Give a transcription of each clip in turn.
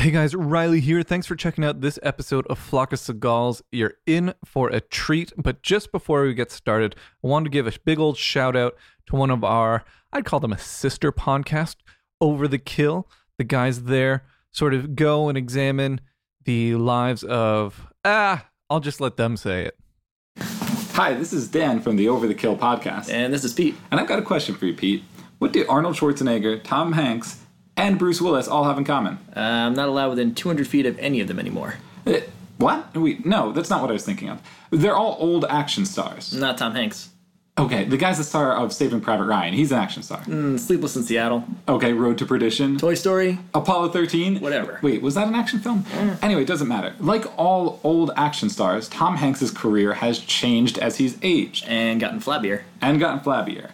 Hey guys, Riley here. Thanks for checking out this episode of Flock of Seagulls. You're in for a treat. But just before we get started, I wanted to give a big old shout out to one of our, I'd call them a sister podcast, Over the Kill. The guys there sort of go and examine the lives of, ah, I'll just let them say it. Hi, this is Dan from the Over the Kill podcast. And this is Pete. And I've got a question for you, Pete. What do Arnold Schwarzenegger, Tom Hanks, and Bruce Willis all have in common? Uh, I'm not allowed within 200 feet of any of them anymore. Uh, what? Wait, no, that's not what I was thinking of. They're all old action stars. Not Tom Hanks. Okay, the guy's the star of Saving Private Ryan. He's an action star. Mm, Sleepless in Seattle. Okay, Road to Perdition. Toy Story. Apollo 13. Whatever. Wait, was that an action film? Anyway, it doesn't matter. Like all old action stars, Tom Hanks' career has changed as he's aged And gotten flabbier. and gotten flabbier.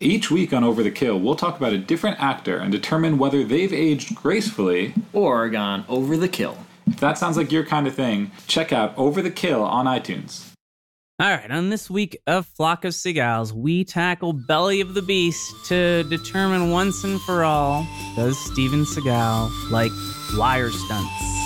Each week on Over the Kill, we'll talk about a different actor and determine whether they've aged gracefully. Or gone over the kill. If that sounds like your kind of thing, check out Over the Kill on iTunes. All right, on this week of Flock of Seagulls, we tackle Belly of the Beast to determine once and for all does Steven Seagal like wire stunts?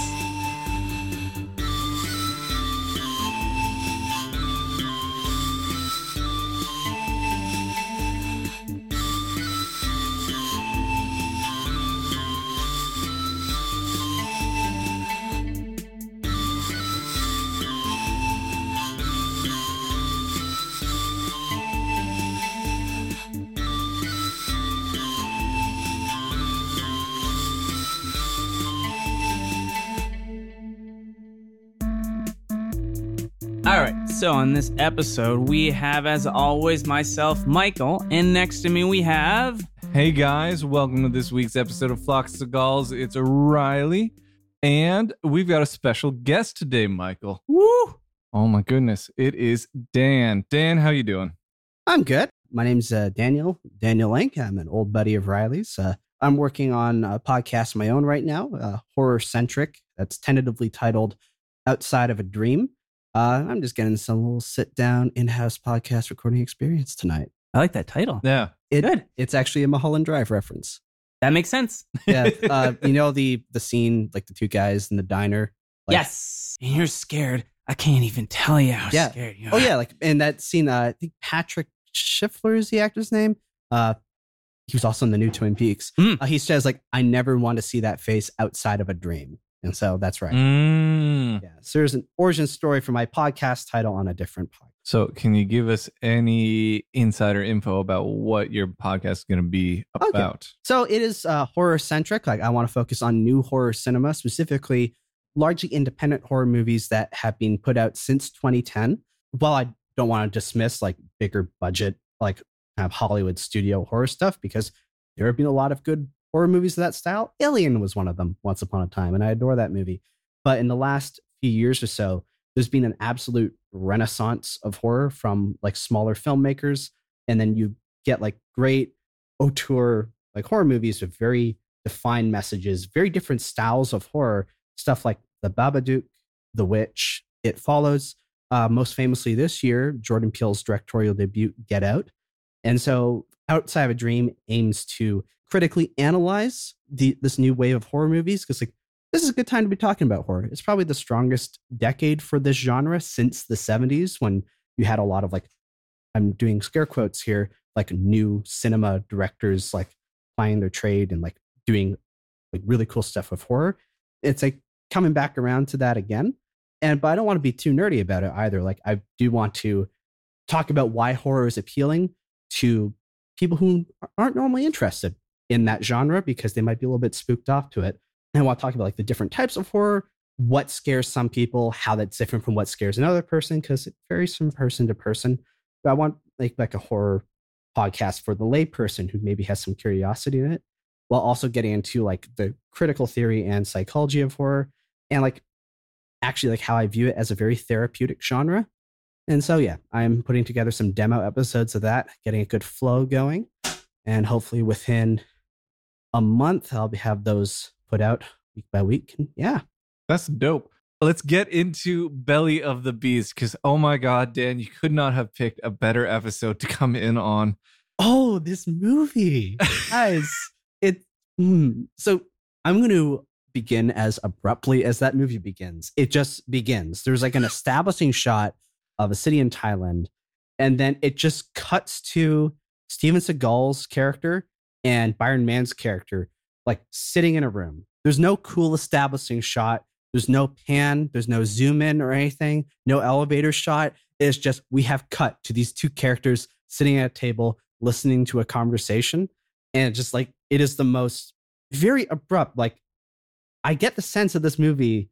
So on this episode, we have, as always, myself, Michael, and next to me we have. Hey guys, welcome to this week's episode of Flock of Seagulls. It's Riley, and we've got a special guest today, Michael. Woo! Oh my goodness, it is Dan. Dan, how you doing? I'm good. My name's uh, Daniel, Daniel Link. I'm an old buddy of Riley's. Uh, I'm working on a podcast of my own right now, uh, horror centric, that's tentatively titled Outside of a Dream. Uh, I'm just getting some little sit down in house podcast recording experience tonight. I like that title. Yeah. It, Good. It's actually a Mulholland Drive reference. That makes sense. Yeah. uh, you know the the scene, like the two guys in the diner? Like, yes. And you're scared. I can't even tell you how Yeah. scared you are. Oh yeah, like in that scene, uh, I think Patrick Schiffler is the actor's name. Uh, he was also in the new Twin Peaks. Hmm. Uh, he says like, "I never want to see that face outside of a dream," and so that's right. Mm. Yeah, so there's an origin story for my podcast title on a different podcast. So, can you give us any insider info about what your podcast is going to be Okay. about? So it is uh, horror centric. Like I want to focus on new horror cinema, specifically largely independent horror movies that have been put out since 2010. While I don't want to dismiss like bigger budget, like kind of Hollywood studio horror stuff, because there have been a lot of good horror movies of that style. Alien was one of them once upon a time, and I adore that movie. But in the last few years or so, there's been an absolute renaissance of horror from like smaller filmmakers, and then you get like great auteur like horror movies with very defined messages, very different styles of horror, stuff like The Babadook, The Witch, It Follows. Uh, most famously this year, Jordan Peele's directorial debut, Get Out. And so, Outside of a Dream aims to critically analyze the, this new wave of horror movies because, like, this is a good time to be talking about horror. It's probably the strongest decade for this genre since the 70s when you had a lot of like, I'm doing scare quotes here, like new cinema directors like plying their trade and like doing like really cool stuff with horror. It's like coming back around to that again. And but I don't want to be too nerdy about it either. Like I do want to talk about why horror is appealing to people who aren't normally interested in that genre because they might be a little bit spooked off to it. And I want to talk about like the different types of horror, what scares some people, how that's different from what scares another person, because it varies from person to person. But I want like like a horror podcast for the layperson who maybe has some curiosity in it, while also getting into like the critical theory and psychology of horror, and like actually like how I view it as a very therapeutic genre. And so yeah, I'm putting together some demo episodes of that, getting a good flow going, and hopefully within a month I'll have those put out week by week. And yeah, That's dope. Let's get into Belly of the Beast because, oh my God, Dan, you could not have picked a better episode to come in on. oh, this movie, guys, it. mm, so I'm going to begin as abruptly as that movie begins. It just begins. There's like an establishing shot of a city in Thailand, and then it just cuts to Steven Seagal's character and Byron Mann's character like sitting in a room. There's no cool establishing shot. There's no pan. There's no zoom in or anything. No elevator shot. It's just we have cut to these two characters sitting at a table listening to a conversation, and just like it is the most very abrupt. Like I get the sense of this movie,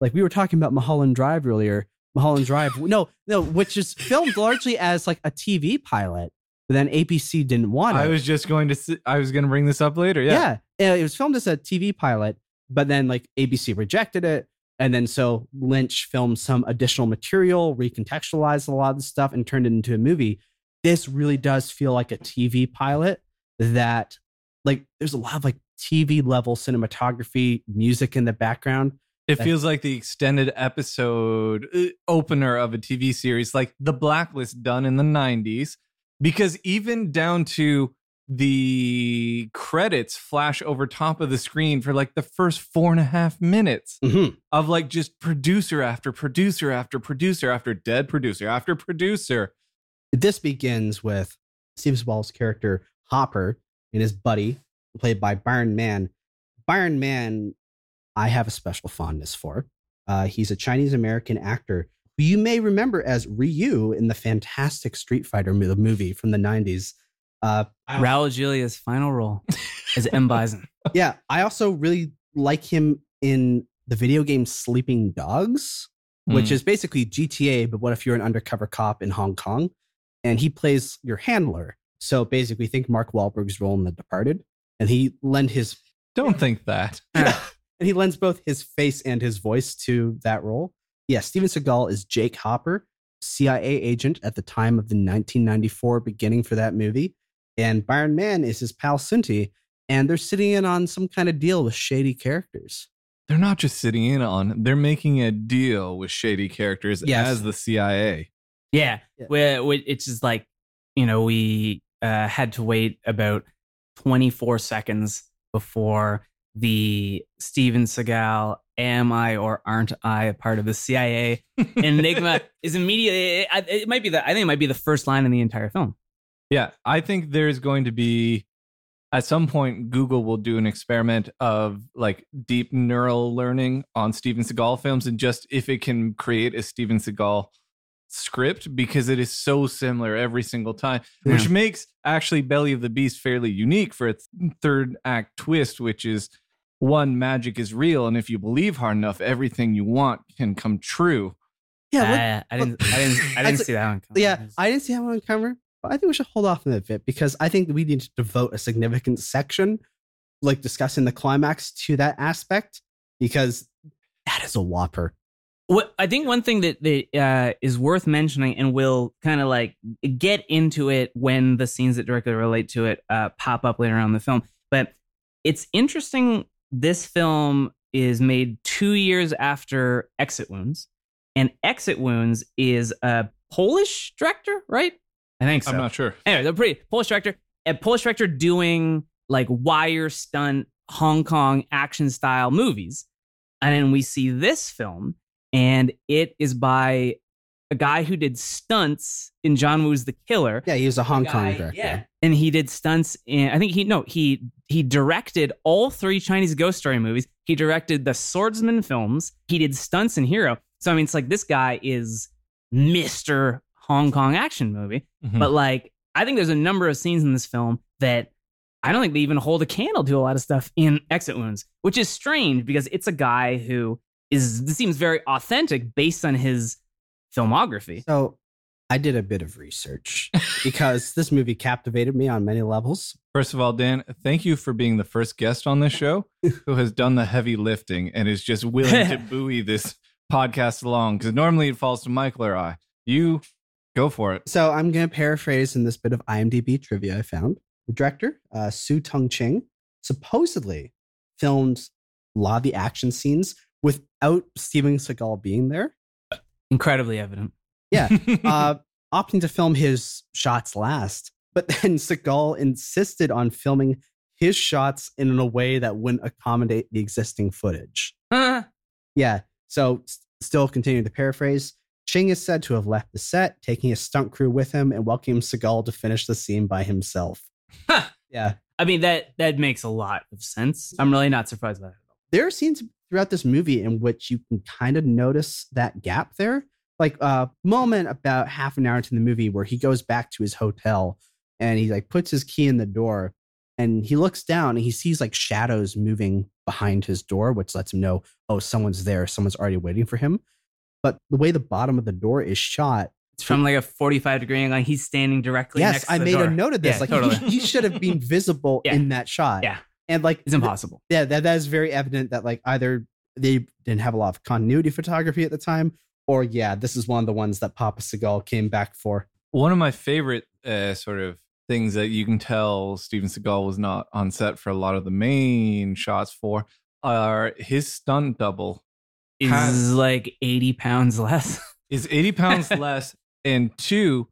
like we were talking about Mulholland Drive earlier. Mulholland Drive, no, no, which is filmed largely as like a TV pilot, but then ABC didn't want it. I was just going to. I was going to bring this up later. Yeah. yeah, uh, it was filmed as a TV pilot, but then like ABC rejected it, and then so Lynch filmed some additional material, recontextualized a lot of the stuff, and turned it into a movie. This really does feel like a TV pilot that, like, there's a lot of like TV level cinematography, music in the background. It feels like the extended episode uh, opener of a TV series, like The Blacklist done in the 90s, because even down to the credits flash over top of the screen for like the first four and a half minutes Mm-hmm. of like just producer after producer after producer after dead producer after producer. This begins with Steve Spall's character Hopper and his buddy, played by Byron Mann. Byron Mann, I have a special fondness for. Uh, he's a Chinese American actor who you may remember as Ryu in the fantastic Street Fighter movie from the 90s. Uh, Raul Julia's final role as M. Bison. yeah, I also really like him in the video game Sleeping Dogs, which Hmm. is basically GTA, but what if you're an undercover cop in Hong Kong? And he plays your handler. So basically, think Mark Wahlberg's role in The Departed, and he lend his Don't think that. and he lends both his face and his voice to that role. Yeah, Steven Seagal is Jake Hopper, CIA agent at the time of the 1994 beginning for that movie, and Byron Mann is his pal Sunti, and they're sitting in on some kind of deal with shady characters. They're not just sitting in on, they're making a deal with shady characters Yes. as the CIA. Yeah, Yeah. Where, where it's just like, you know, we uh, had to wait about 24 seconds before the Steven Seagal, am I or aren't I a part of the CIA enigma is immediately, it, it might be the, I think it might be the first line in the entire film. Yeah, I think there's going to be at some point Google will do an experiment of like deep neural learning on Steven Seagal films and just if it can create a Steven Seagal script because it is so similar every single time, which makes actually Belly of the Beast fairly unique for its third act twist, which is one magic is real and if you believe hard enough everything you want can come true. Yeah, Uh, I didn't, I didn't, I didn't see that one. coming. yeah, I didn't see that one cover, but I think we should hold off on that bit because I think we need to devote a significant section, like discussing the climax to that aspect, because that is a whopper. What I think one thing that that uh, is worth mentioning, and we'll kind of like get into it when the scenes that directly relate to it uh, pop up later on in the film. But it's interesting. This film is made two years after Exit Wounds, and Exit Wounds is a Polish director, right? I think so. I'm not sure. Anyway, they're pretty Polish director, a Polish director doing like wire stunt Hong Kong action style movies. And then we see this film, and it is by a guy who did stunts in John Woo's The Killer. Yeah, he was a Hong Kong Guy- director. Yeah. And he did stunts in I think he no, he he directed all three Chinese ghost story movies. He directed the Swordsman films. He did stunts in Hero. So I mean it's like this guy is Mr. Hong Kong action movie. Mhm. But like, I think there's a number of scenes in this film that I don't think they even hold a candle to a lot of stuff in Exit Wounds, which is strange because it's a guy who is this seems very authentic based on his filmography. So I did a bit of research because this movie captivated me on many levels. First of all, Dan, thank you for being the first guest on this show who has done the heavy lifting and is just willing to buoy this podcast along because normally it falls to Michael or I. You go for it. So I'm going to paraphrase in this bit of IMDb trivia I found. The director, uh, Siu-tung Ching, supposedly filmed a lot of the action scenes without Steven Seagal being there, Incredibly evident. Yeah. uh, opting to film his shots last. But then Seagal insisted on filming his shots in a way that wouldn't accommodate the existing footage. Huh. Yeah. So, s- still continuing to paraphrase, Ching is said to have left the set, taking his stunt crew with him and welcoming Seagal to finish the scene by himself. Ha. Yeah. I mean that that makes a lot of sense. I'm really not surprised by that. There scenes throughout this movie in which you can kind of notice that gap there. Like a moment about half an hour into the movie where he goes back to his hotel and he like puts his key in the door and he looks down and he sees like shadows moving behind his door, which lets him know, oh, someone's there, someone's already waiting for him. But the way the bottom of the door is shot, It's from like a 45 degree angle. He's standing directly. yes, next to I made door. a note of this. Yeah, like totally. he, he should have been visible Yeah. in that shot. Yeah. And like It's impossible. yeah, that, that is very evident that like either they didn't have a lot of continuity photography at the time, or yeah, this is one of the ones that Papa Seagal came back for. One of my favorite uh, sort of things that you can tell Steven Seagal was not on set for a lot of the main shots for are his stunt double Is Has- like 80 pounds less. is 80 pounds less and two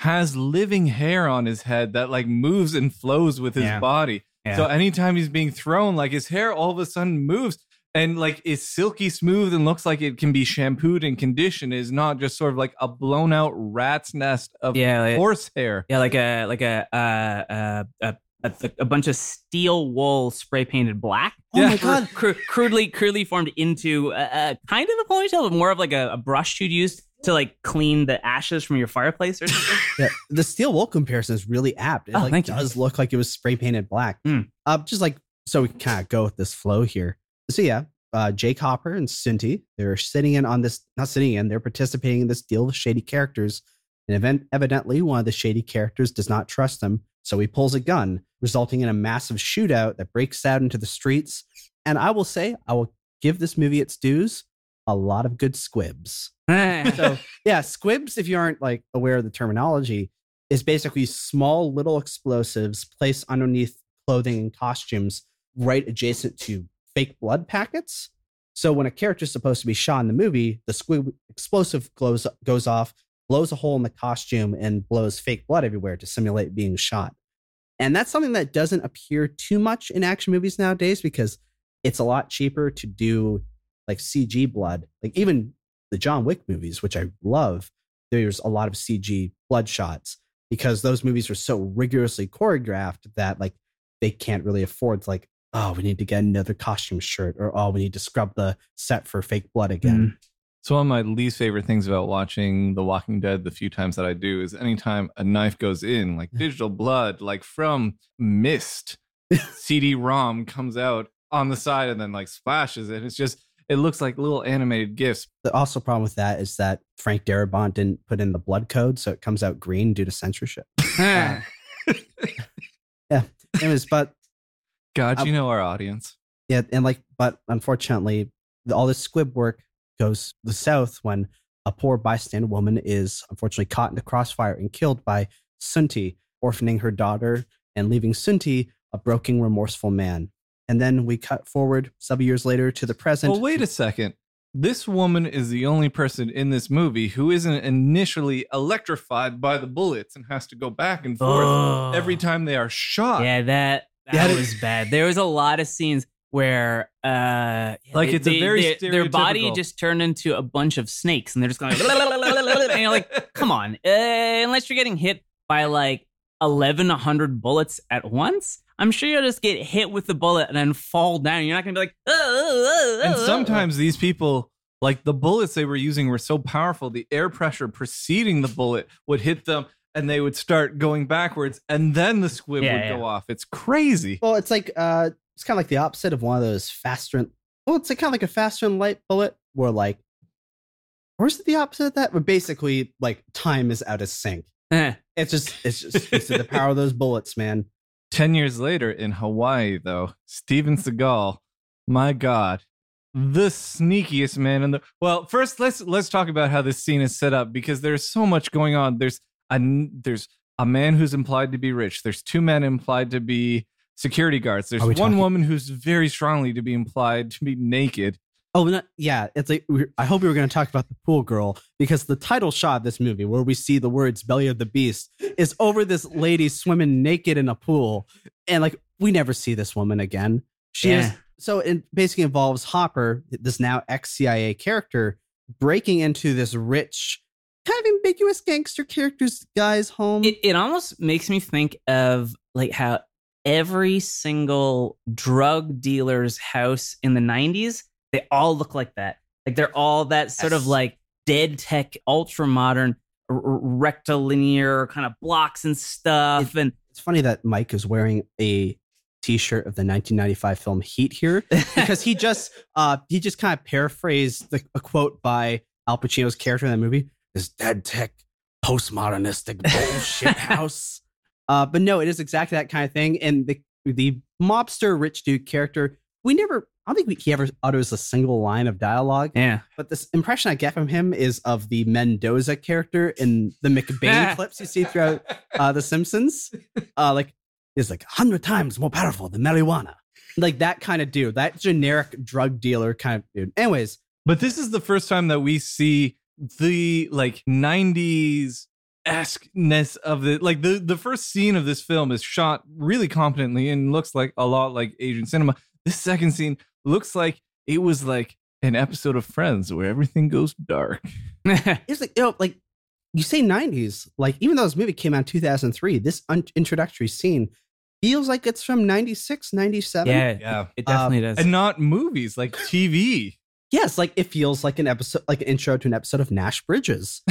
has living hair on his head that like moves and flows with his Yeah. body. Yeah. So anytime he's being thrown, like his hair all of a sudden moves and like is silky smooth and looks like it can be shampooed and conditioned. Is not just sort of like a blown out rat's nest of yeah, like, horse hair. yeah, like a like a uh, uh, a, a a bunch of steel wool spray painted black. Oh Yeah. my god! Cru- crudely crudely formed into a, a kind of a ponytail, but more of like a, a brush you'd use to like clean the ashes from your fireplace or something. Yeah, the steel wool comparison is really apt. It Oh, like thank you. does look like it was spray painted black. Hmm. Uh, just like so we can kind of go with this flow here. So yeah, uh, Jake Hopper and Sunti, they're sitting in on this, not sitting in, they're participating in this deal with shady characters. And event, evidently, one of the shady characters does not trust them, so he pulls a gun, resulting in a massive shootout that breaks out into the streets. And I will say, I will give this movie its dues. A lot of good squibs. So yeah, squibs, if you aren't like aware of the terminology, is basically small little explosives placed underneath clothing and costumes right adjacent to fake blood packets. So when a character is supposed to be shot in the movie, the squib explosive goes goes off, blows a hole in the costume, and blows fake blood everywhere to simulate being shot. And that's something that doesn't appear too much in action movies nowadays because it's a lot cheaper to do like CG blood. Like even the John Wick movies, which I love, there's a lot of CG blood shots because those movies are so rigorously choreographed that like they can't really afford to like, oh, we need to get another costume shirt or oh, we need to scrub the set for fake blood again. Mm-hmm. So one of my least favorite things about watching The Walking Dead the few times that I do is anytime a knife goes in, like digital blood, like from mist, CD-ROM comes out on the side and then like splashes it. It's just it looks like little animated gifs. The also problem with that is that Frank Darabont didn't put in the blood code, so it comes out green due to censorship. Ah. Anyways, but God, you know our audience. Yeah, and like, but unfortunately, the- all this squib work goes the south when a poor bystander woman is unfortunately caught in the crossfire and killed by Sunti, orphaning her daughter and leaving Sunti a broken, remorseful man. And then we cut forward several years later to the present. Well, wait a second. This woman is the only person in this movie who isn't initially electrified by the bullets and has to go back and forth Oh. every time they are shot. Yeah, that that Yeah, was bad. There was a lot of scenes where uh Like, it's a very their, their body just turned into a bunch of snakes and they're just going and you're like, come on, uh, unless you're getting hit by like 1100 bullets at once, I'm sure you'll just get hit with the bullet and then fall down. You're not gonna be like, "Uh, uh, uh, and uh, uh." sometimes these people like the bullets they were using were so powerful the air pressure preceding the bullet would hit them and they would start going backwards and then the squib Yeah, would yeah. go off it's crazy well, it's like uh, it's kind of like the opposite of one of those faster. And, well, it's like kind of like a faster and light bullet, where like, or is it the opposite of that? Where basically, like, time is out of sync. Eh. It's just, it's just it's the power of those bullets, man. 10 years later in hawaii though steven seagal my god the sneakiest man in the well first let's let's talk about how this scene is set up because there's so much going on. There's a there's a man who's implied to be rich. There's two men implied to be security guards. There's one talking- woman who's very strongly to be implied to be naked Oh, no, yeah. It's like we're- I hope we were going to talk about the pool girl because the title shot of this movie, where we see the words "Belly of the Beast," is over this lady swimming naked in a pool, and like we never see this woman again. She is so it basically involves Hopper, this now ex CIA character, breaking into this rich, kind of ambiguous gangster character's guy's home. It, it almost makes me think of like how every single drug dealer's house in the 90s, they all look like that. Like they're all that sort of like dead tech, ultra modern, r- rectilinear kind of blocks and stuff. and it's funny that Mike is wearing a t-shirt of the 1995 film Heat here because he just uh he just kind of paraphrased the, a quote by Al Pacino's character in that movie this dead tech postmodernistic bullshit house uh but no it is exactly that kind of thing and the the mobster rich dude character we never I don't think he ever utters a single line of dialogue yeah. but this impression I get from him is of the Mendoza character in the McBain clips you see throughout uh, The Simpsons. Uh, like, he's like a hundred times more powerful than marijuana. Like that kind of dude, that generic drug dealer kind of dude. Anyways, But this is the first time that we see the like 90s esque-ness of the like the the first scene of this film is shot really competently and looks like a lot like Asian cinema. This second scene looks like it was like an episode of Friends where everything goes dark. it's like you know, like you say '90s. Like even though this movie came out in 2003, this un- introductory scene feels like it's from '96, '97. yeah. Yeah. It definitely um, does. And not movies like TV. Yes, like it feels like an episode, like an intro to an episode of Nash Bridges.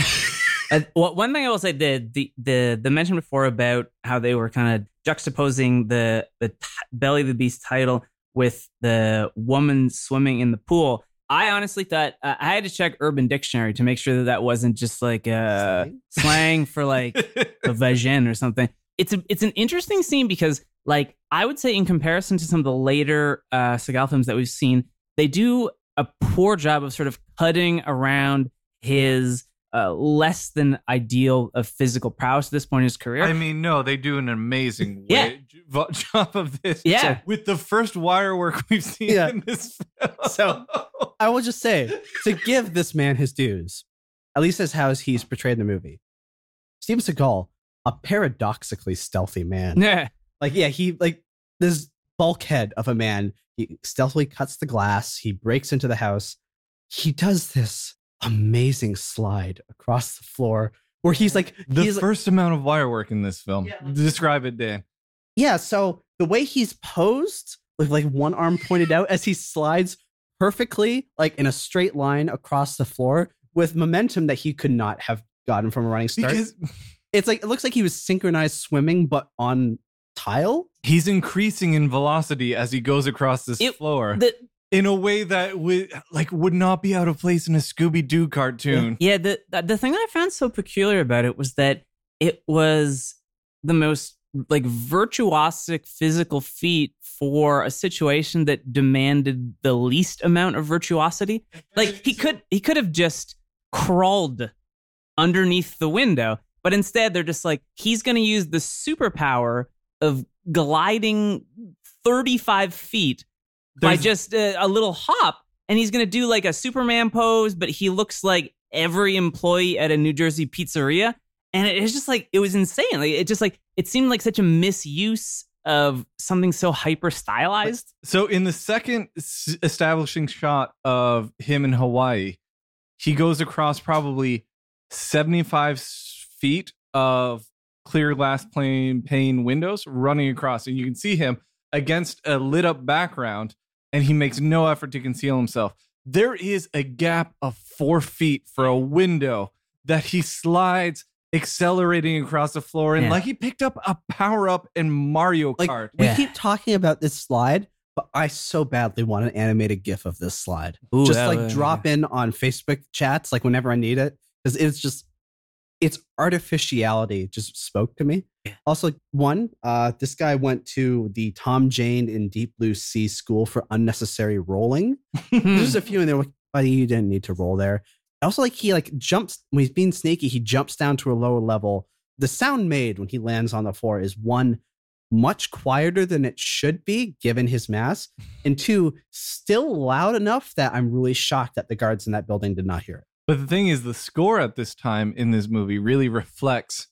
And uh, well, one thing I will say the the the the mention before about how they were kind of juxtaposing the the t- belly of the beast title with the woman swimming in the pool. I honestly thought uh, I had to check Urban Dictionary to make sure that that wasn't just like uh, slang for like a vagin or something. It's a, it's an interesting scene because like I would say in comparison to some of the later uh Seagal films that we've seen, they do a poor job of sort of cutting around his uh, less than ideal of physical prowess at this point in his career. I mean, no, they do an amazing Yeah. way, job of this. Yeah. with the first wire work we've seen Yeah. in this film. So- I will just say to give this man his dues, at least as how he's portrayed in the movie. Steven Seagal, a paradoxically stealthy man. yeah, Like, yeah, he like this bulkhead of a man. He stealthily cuts the glass. He breaks into the house. He does this amazing slide across the floor where he's like the he's like- first amount of wire work in this film. Describe it, Dan. Yeah, so the way he's posed with like one arm pointed out as he slides perfectly, like in a straight line across the floor with momentum that he could not have gotten from a running start. Because it's like it looks like he was synchronized swimming, but on tile. he's increasing in velocity as he goes across this It- floor the in a way that would like would not be out of place in a Scooby Doo cartoon. yeah the the thing I found so peculiar about it was that it was the most like virtuosic physical feat for a situation that demanded the least amount of virtuosity. Like he could he could have just crawled underneath the window, but instead they're just like he's going to use the superpower of gliding 35 feet by just a, a little hop and he's going to do like a Superman pose, but he looks like every employee at a New Jersey pizzeria. And it's just like, it was insane. Like, it just like, it seemed like such a misuse of something so hyper stylized. So in the second s- establishing shot of him in Hawaii, he goes across probably seventy-five feet of clear glass pane pane windows running across and you can see him against a lit up background and he makes no effort to conceal himself. There is a gap of 4 feet for a window that he slides accelerating across the floor and Yeah. like he picked up a power up in Mario Like Kart. we Yeah. keep talking about this slide, but I so badly want an animated GIF of this slide. Ooh, just like would- drop in on Facebook chats, like whenever I need it, because it's just its artificiality just spoke to me. Also, one, uh, this guy went to the Tom Jane in Deep Blue Sea School for unnecessary rolling. There's a few in there, like, buddy, you didn't need to roll there. Also, like he like jumps when he's being sneaky, he jumps down to a lower level. The sound made when he lands on the floor is one much quieter than it should be given his mass, and two, still loud enough that I'm really shocked that the guards in that building did not hear it. But the thing is, the score at this time in this movie really reflects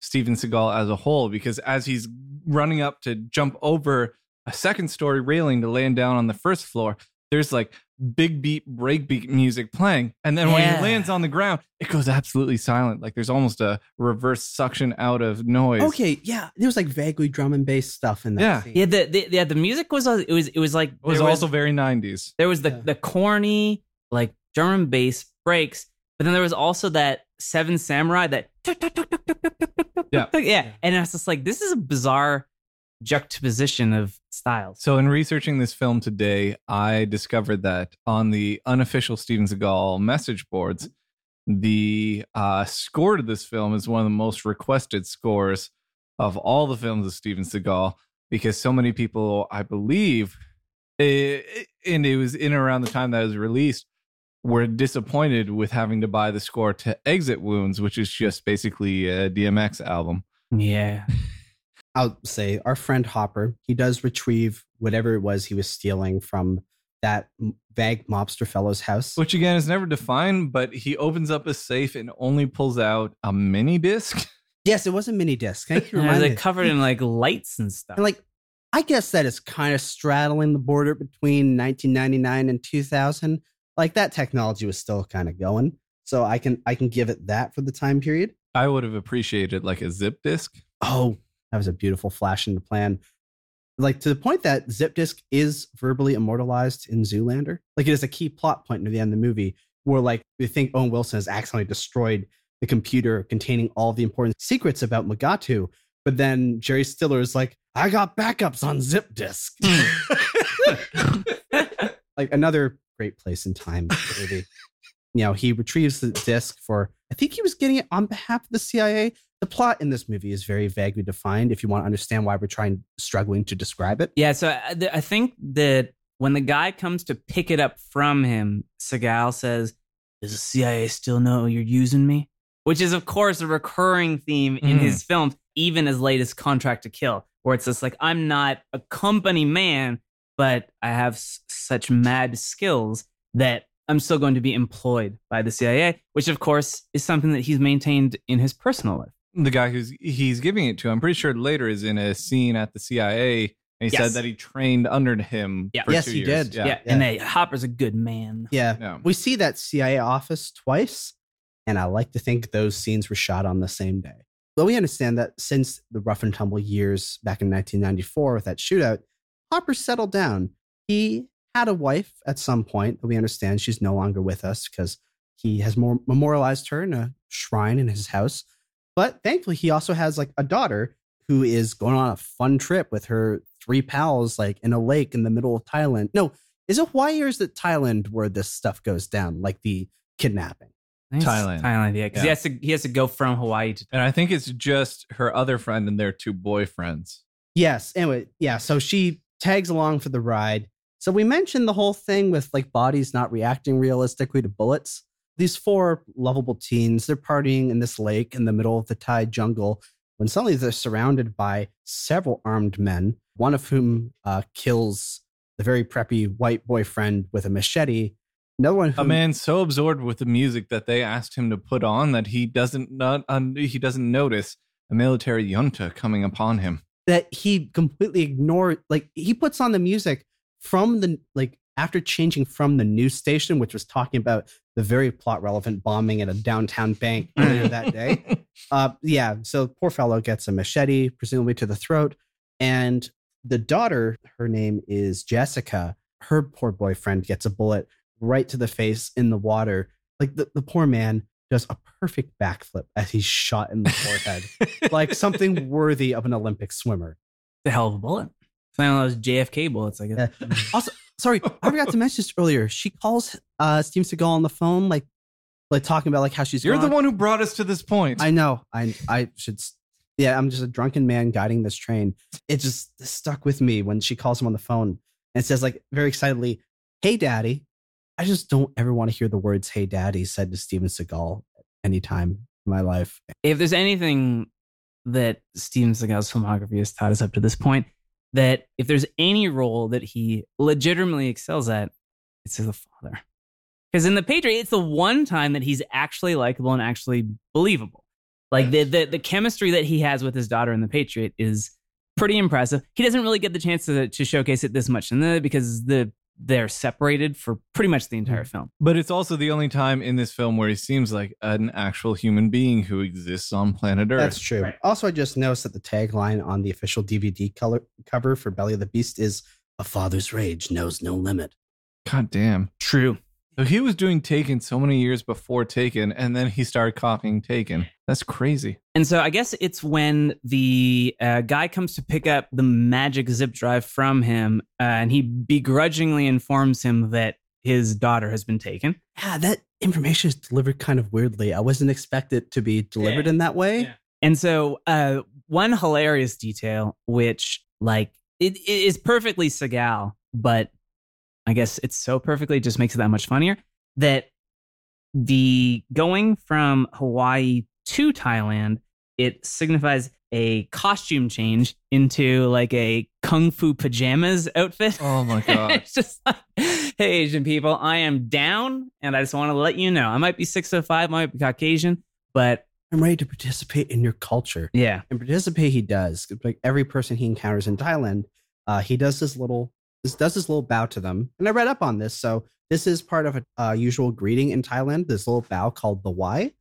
Steven Seagal as a whole because as he's running up to jump over a second story railing to land down on the first floor, there's like big beat, break beat music playing. And then when Yeah. he lands on the ground, it goes absolutely silent. Like there's almost a reverse suction out of noise. Okay, yeah, there was like vaguely drum and bass stuff in that. Yeah. scene. Yeah, the, the yeah the music was uh, it was it was like It was there also very 90s. there was the Yeah. the corny like drum and bass breaks. But then there was also that Seven Samurai that yeah, yeah. And it's just like, this is a bizarre juxtaposition of styles. So in researching this film today, I discovered that on the unofficial Steven Seagal message boards, the uh, score to this film is one of the most requested scores of all the films of Steven Seagal because so many people, I believe, it, and it was in around the time that it was released, were disappointed with having to buy the score to Exit Wounds, which is just basically a DMX album. Yeah, I'll say our friend Hopper, he does retrieve whatever it was he was stealing from that m- vague mobster fellow's house. which again is never defined, but he opens up a safe and only pulls out a mini disc. yes, it was a mini disc. Thank you. and it was like covered in like lights and stuff. And like, I guess that is kind of straddling the border between 1999 and 2000. Like that technology was still kind of going, so I can I can give it that for the time period. I would have appreciated like a zip disc. Oh, that was a beautiful flash in the plan. Like to the point that Zip Disk is verbally immortalized in Zoolander. Like it is a key plot point near the end of the movie where like we think Owen Wilson has accidentally destroyed the computer containing all the important secrets about Mugatu. But then Jerry Stiller is like, I got backups on Zip Disk. Hmm. like another great place in time. You know, he retrieves the disc for I think he was getting it on behalf of the CIA. The plot in this movie is very vaguely defined if you want to understand why we're trying struggling to describe it. Yeah, so I, th- I think that when the guy comes to pick it up from him, Seagal says, "Does the CIA still know you're using me?" Which is, of course, a recurring theme in Mhm. his films, even as late as Contract to Kill, where it's just like, "I'm not a company man, but I have s- such mad skills that I'm still going to be employed by the CIA." Which, of course, is something that he's maintained in his personal life. The guy who's he's giving it to, I'm pretty sure later is in a scene at the CIA, and he Yes. said that he trained under him. Yeah. for Yes, two he years. did. Yeah. Yeah, and they, Hopper's a good man. Yeah. Yeah. We see that CIA office twice, and I like to think those scenes were shot on the same day. But we understand that since the rough and tumble years back in 1994 with that shootout, Hopper settled down. He had a wife at some point, but we understand she's no longer with us because he has more memorialized her in a shrine in his house. But thankfully, he also has like a daughter who is going on a fun trip with her three pals, like in a lake in the middle of Thailand. No, is it Hawaii or is it Thailand where this stuff goes down, like the kidnapping? I Thailand. Thailand, yeah, because he Yeah. has to he has to go from Hawaii to. And I think it's just her other friend and their two boyfriends. Yes. Anyway, yeah. So she tags along for the ride. So we mentioned the whole thing with like bodies not reacting realistically to bullets. These four lovable teens, they're partying in this lake in the middle of the Thai jungle when suddenly they're surrounded by several armed men, one of whom uh, kills the very preppy white boyfriend with a machete. Another one who A man so absorbed with the music that they asked him to put on that he doesn't not un, he doesn't notice a military junta coming upon him. That he completely ignored like he puts on the music from the like after changing from the news station which was talking about the very plot relevant bombing at a downtown bank earlier that day. Uh yeah so poor fellow gets a machete presumably to the throat. And the daughter her name is jessica her poor boyfriend gets a bullet right to the face in the water. Like the, the poor man does a perfect backflip as he's shot in the forehead like something worthy of an Olympic swimmer. The hell of a bullet. It's one of those JFK bullets, I guess. Yeah. Also, sorry, I forgot to mention this earlier. She calls uh Steve Seagal on the phone, like like talking about like how she's You're the one who brought us to this point. I know. I I should yeah, I'm just a drunken man guiding this train. It just stuck with me when she calls him on the phone and says like very excitedly, "Hey daddy." I just don't ever want to hear the words "Hey daddy" said to Steven Seagal anytime in my life. If there's anything that Steven Seagal's filmography has taught us up to this point that if there's any role that he legitimately excels at, it's as a father. Because in The Patriot, it's the one time that he's actually likable and actually believable. Like the, the the chemistry that he has with his daughter in The Patriot is pretty impressive. He doesn't really get the chance to, to showcase it this much in the because the they're separated for pretty much the entire mm. film. But it's also the only time in this film where he seems like an actual human being who exists on planet Earth. That's true. Also, I just noticed that the tagline on the official DVD color cover for Belly of the Beast is "A father's rage knows no limit." God damn. True. So he was doing Taken so many years before Taken, and then he started copying Taken. That's crazy. And so I guess it's when the uh, guy comes to pick up the magic zip drive from him, uh, and he begrudgingly informs him that his daughter has been taken. Yeah, that information is delivered kind of weirdly. I wasn't expected to be delivered in that way. Yeah. And so, uh, one hilarious detail, which like it, it is perfectly Seagal, but I guess it's so perfectly just makes it that much funnier that the going from Hawaii to Thailand it signifies a costume change into like a kung fu pajamas outfit. Oh my god. it's just like, hey, Asian people, I am down, and I just want to let you know I might be six foot five, might be Caucasian, but I'm ready to participate in your culture. yeah, And participate, he does. Like every person he encounters in Thailand, uh, he does this little, this does this little bow to them. And I read up on this, so this is part of a uh, usual greeting in Thailand. This little bow called the wai.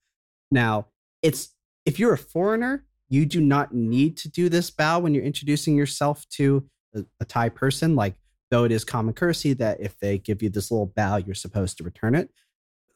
Now, it's if you're a foreigner, you do not need to do this bow when you're introducing yourself to a, a Thai person. Like, though it is common courtesy that if they give you this little bow, you're supposed to return it.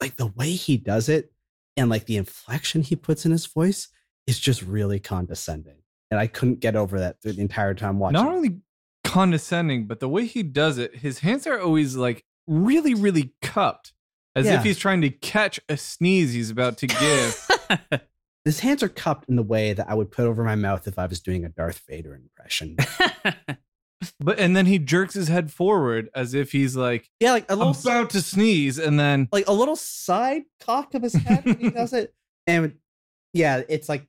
Like the way he does it and like the inflection he puts in his voice is just really condescending. And I couldn't get over that through the entire time watching. Not only condescending, but the way he does it, his hands are always like really, really cupped, as Yeah. if he's trying to catch a sneeze he's about to give. his hands are cupped in the way that I would put over my mouth if I was doing a Darth Vader impression. but and then he jerks his head forward as if he's like yeah, like a little about to sneeze, and then like a little side cock of his head when he does it. And yeah, it's like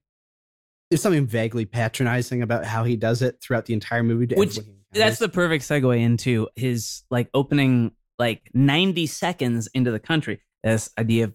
there's something vaguely patronizing about how he does it throughout the entire movie. Which- that's the perfect segue into his like opening like 90 seconds into the country. This idea of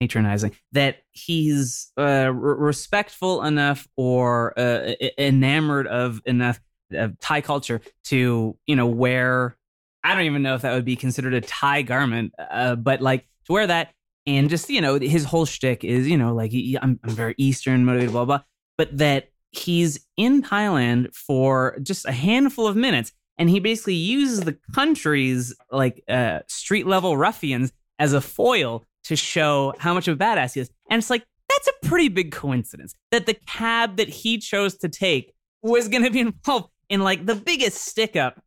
patronizing that he's uh, re- respectful enough or uh, enamored of enough of Thai culture to you know wear. I don't even know if that would be considered a Thai garment, uh, but like to wear that and just you know his whole shtick is you know like he, I'm, I'm very Eastern motivated, blah blah. But that he's in Thailand for just a handful of minutes, and he basically uses the country's like uh, street level ruffians as a foil to show how much of a badass he is. And it's like that's a pretty big coincidence that the cab that he chose to take was going to be involved in like the biggest stick up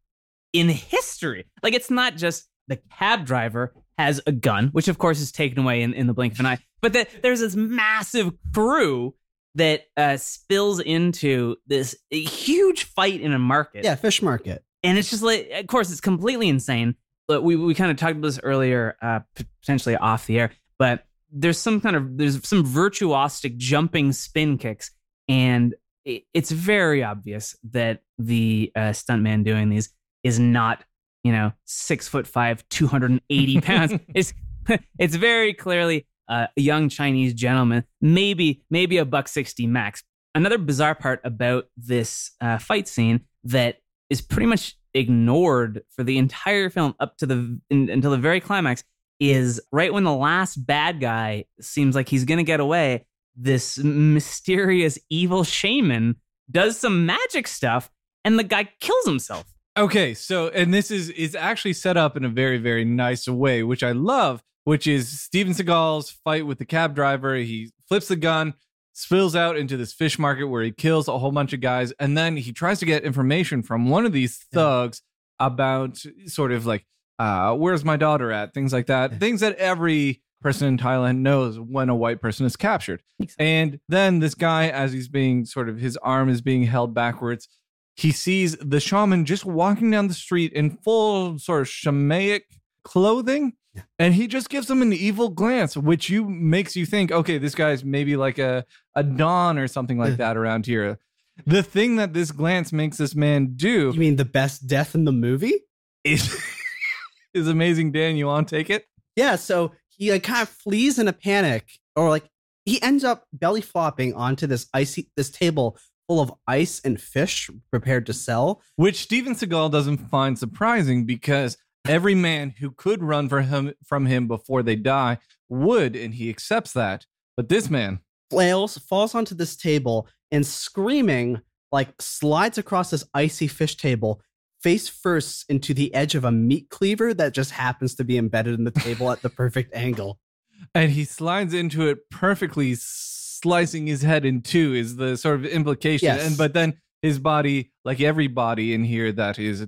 in history. Like it's not just the cab driver has a gun, which of course is taken away in, in the blink of an eye, but that there's this massive crew that uh, spills into this huge fight in a market. yeah, fish market. And it's just like, of course, it's completely insane. But we, we kind of talked about this earlier, uh, potentially off the air, but there's some kind of, there's some virtuosic jumping spin kicks. And it, it's very obvious that the uh, stuntman doing these is not, you know, six foot five, 280 pounds. it's, it's very clearly uh, a young Chinese gentleman, maybe, maybe a buck 60 max. Another bizarre part about this uh, fight scene that is pretty much ignored for the entire film up to the in, until the very climax is right when the last bad guy seems like he's going to get away this mysterious evil shaman does some magic stuff and the guy kills himself Okay, so and this is is actually set up in a very very nice way, which I love. Which is Steven Seagal's fight with the cab driver. He flips the gun, spills out into this fish market where he kills a whole bunch of guys, and then he tries to get information from one of these thugs about sort of like, uh, where's my daughter at? Things like that. Things that every person in Thailand knows when a white person is captured. And then this guy, as he's being sort of his arm is being held backwards, he sees the shaman just walking down the street in full sort of shamanic clothing And he just gives him an evil glance, which you makes you think, okay, this guy's maybe like a, a Don or something like that around here. The thing that this glance makes this man do You mean the best death in the movie? is, is amazing. Dan, you want to take it? Yeah, so he like kind of flees in a panic, or like he ends up belly flopping onto this icy this table full of ice and fish prepared to sell. Which Steven Seagal doesn't find surprising because every man who could run for him from him before they die would, and he accepts that. But this man, Flails falls onto this table and screaming like slides across this icy fish table face first into the edge of a meat cleaver that just happens to be embedded in the table at the perfect angle. and he slides into it perfectly, slicing his head in two, is the sort of implication. Yes. And but then his body, like every body in here that is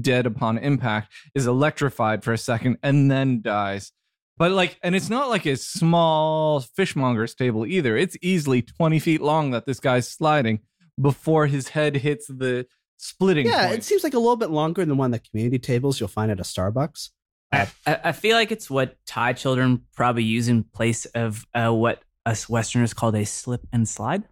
dead upon impact, is electrified for a second and then dies. But like, and it's not like a small fishmonger's table either. It's easily 20 feet long that this guy's sliding before his head hits the splitting Yeah, point. it seems like a little bit longer than one of the community tables you'll find at a Starbucks. I, I I feel like it's what Thai children probably use in place of uh, what us Westerners called a slip and slide.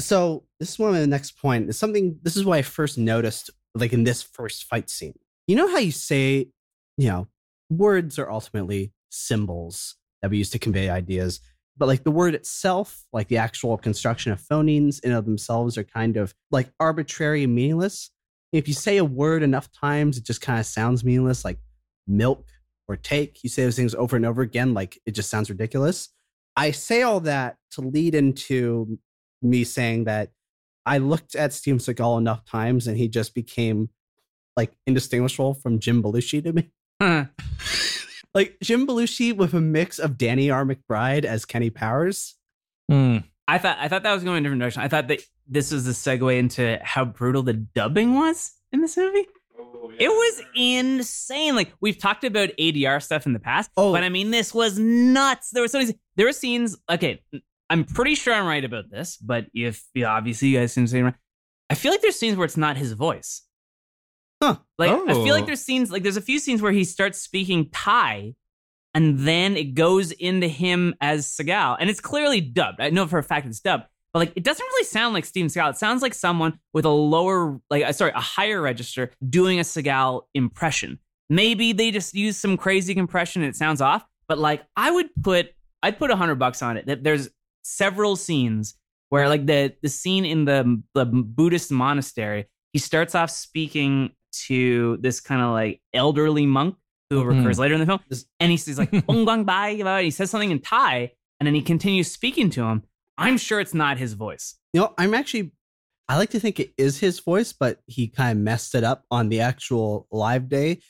So this is one of the next point. It's something. This is what I first noticed, like in this first fight scene. You know how you say, you know, words are ultimately symbols that we use to convey ideas, but like the word itself, like the actual construction of phonemes in of themselves, are kind of like arbitrary and meaningless. If you say a word enough times, it just kind of sounds meaningless, like milk or take. You say those things over and over again, like it just sounds ridiculous. I say all that to lead into me saying that I looked at Steven Seagal enough times and he just became like indistinguishable from Jim Belushi to me. Huh. Like Jim Belushi with a mix of Danny R. McBride as Kenny Powers. Hmm. I thought I thought that was going in a different direction. I thought that this was the segue into how brutal the dubbing was in this movie. It was insane. Like we've talked about ADR stuff in the past, Oh. but I mean this was nuts. There were so many. There were scenes. Okay, I'm pretty sure I'm right about this, but if yeah, obviously you guys seem to say right, I feel like there's scenes where it's not his voice. Huh. Like I feel like Oh. there's scenes like there's a few scenes where he starts speaking Thai, and then it goes into him as Seagal, and it's clearly dubbed. I know for a fact it's dubbed, but like it doesn't really sound like Steven Seagal. It sounds like someone with a lower, like uh, sorry, a higher register doing a Seagal impression. Maybe they just use some crazy compression and it sounds off, but like I would put, I'd put a hundred bucks on it. That there's several scenes where like the the scene in the the Buddhist monastery, he starts off speaking to this kind of like elderly monk who Mhm. recurs later in the film, and he says like "Ong Gang Bai," and he says something in Thai, and then he continues speaking to him. I'm sure it's not his voice. You know, I'm actually I like to think it is his voice, but he kind of messed it up on the actual live day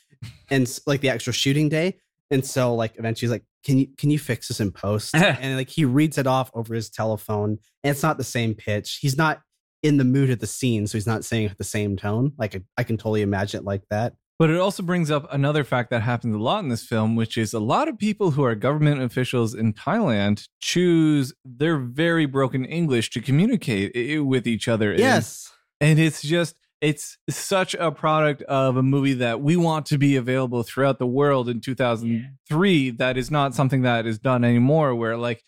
and like the actual shooting day. And so like eventually he's like, Can you can you fix this in post? and like he reads it off over his telephone and it's not the same pitch. He's not in the mood of the scene, so he's not saying it the same tone. Like I, I can totally imagine it like that. But it also brings up another fact that happens a lot in this film, which is a lot of people who are government officials in Thailand choose their very broken English to communicate eh, with each other. Yes. and it's just it's such a product of a movie that we want to be available throughout the world in 2003 that is not something that is done anymore where like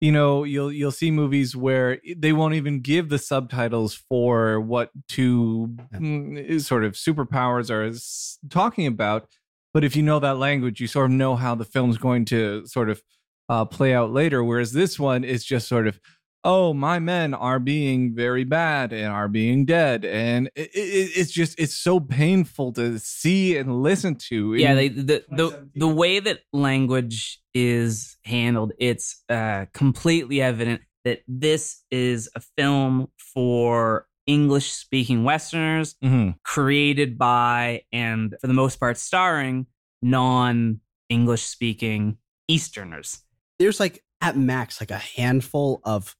you know you'll you'll see movies where they won't even give the subtitles for what two mm, sort of superpowers are talking about. But if you know that language you sort of know how the film's going to sort of uh, play out later whereas this one is just sort of oh my men are being very bad and are being dead. And it, it, it's just it's so painful to see and listen to. Yeah in- they, the, the the way that language is handled it's uh completely evident that this is a film for english speaking westerners Mhm. created by and for the most part starring non english speaking easterners. There's like at max like a handful of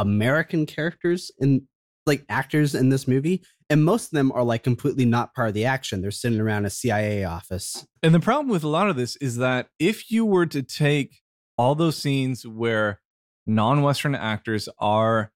American characters in like actors in this movie, and most of them are like completely not part of the action. They're sitting around a CIA office. And the problem with a lot of this is that if you were to take all those scenes where non Western actors are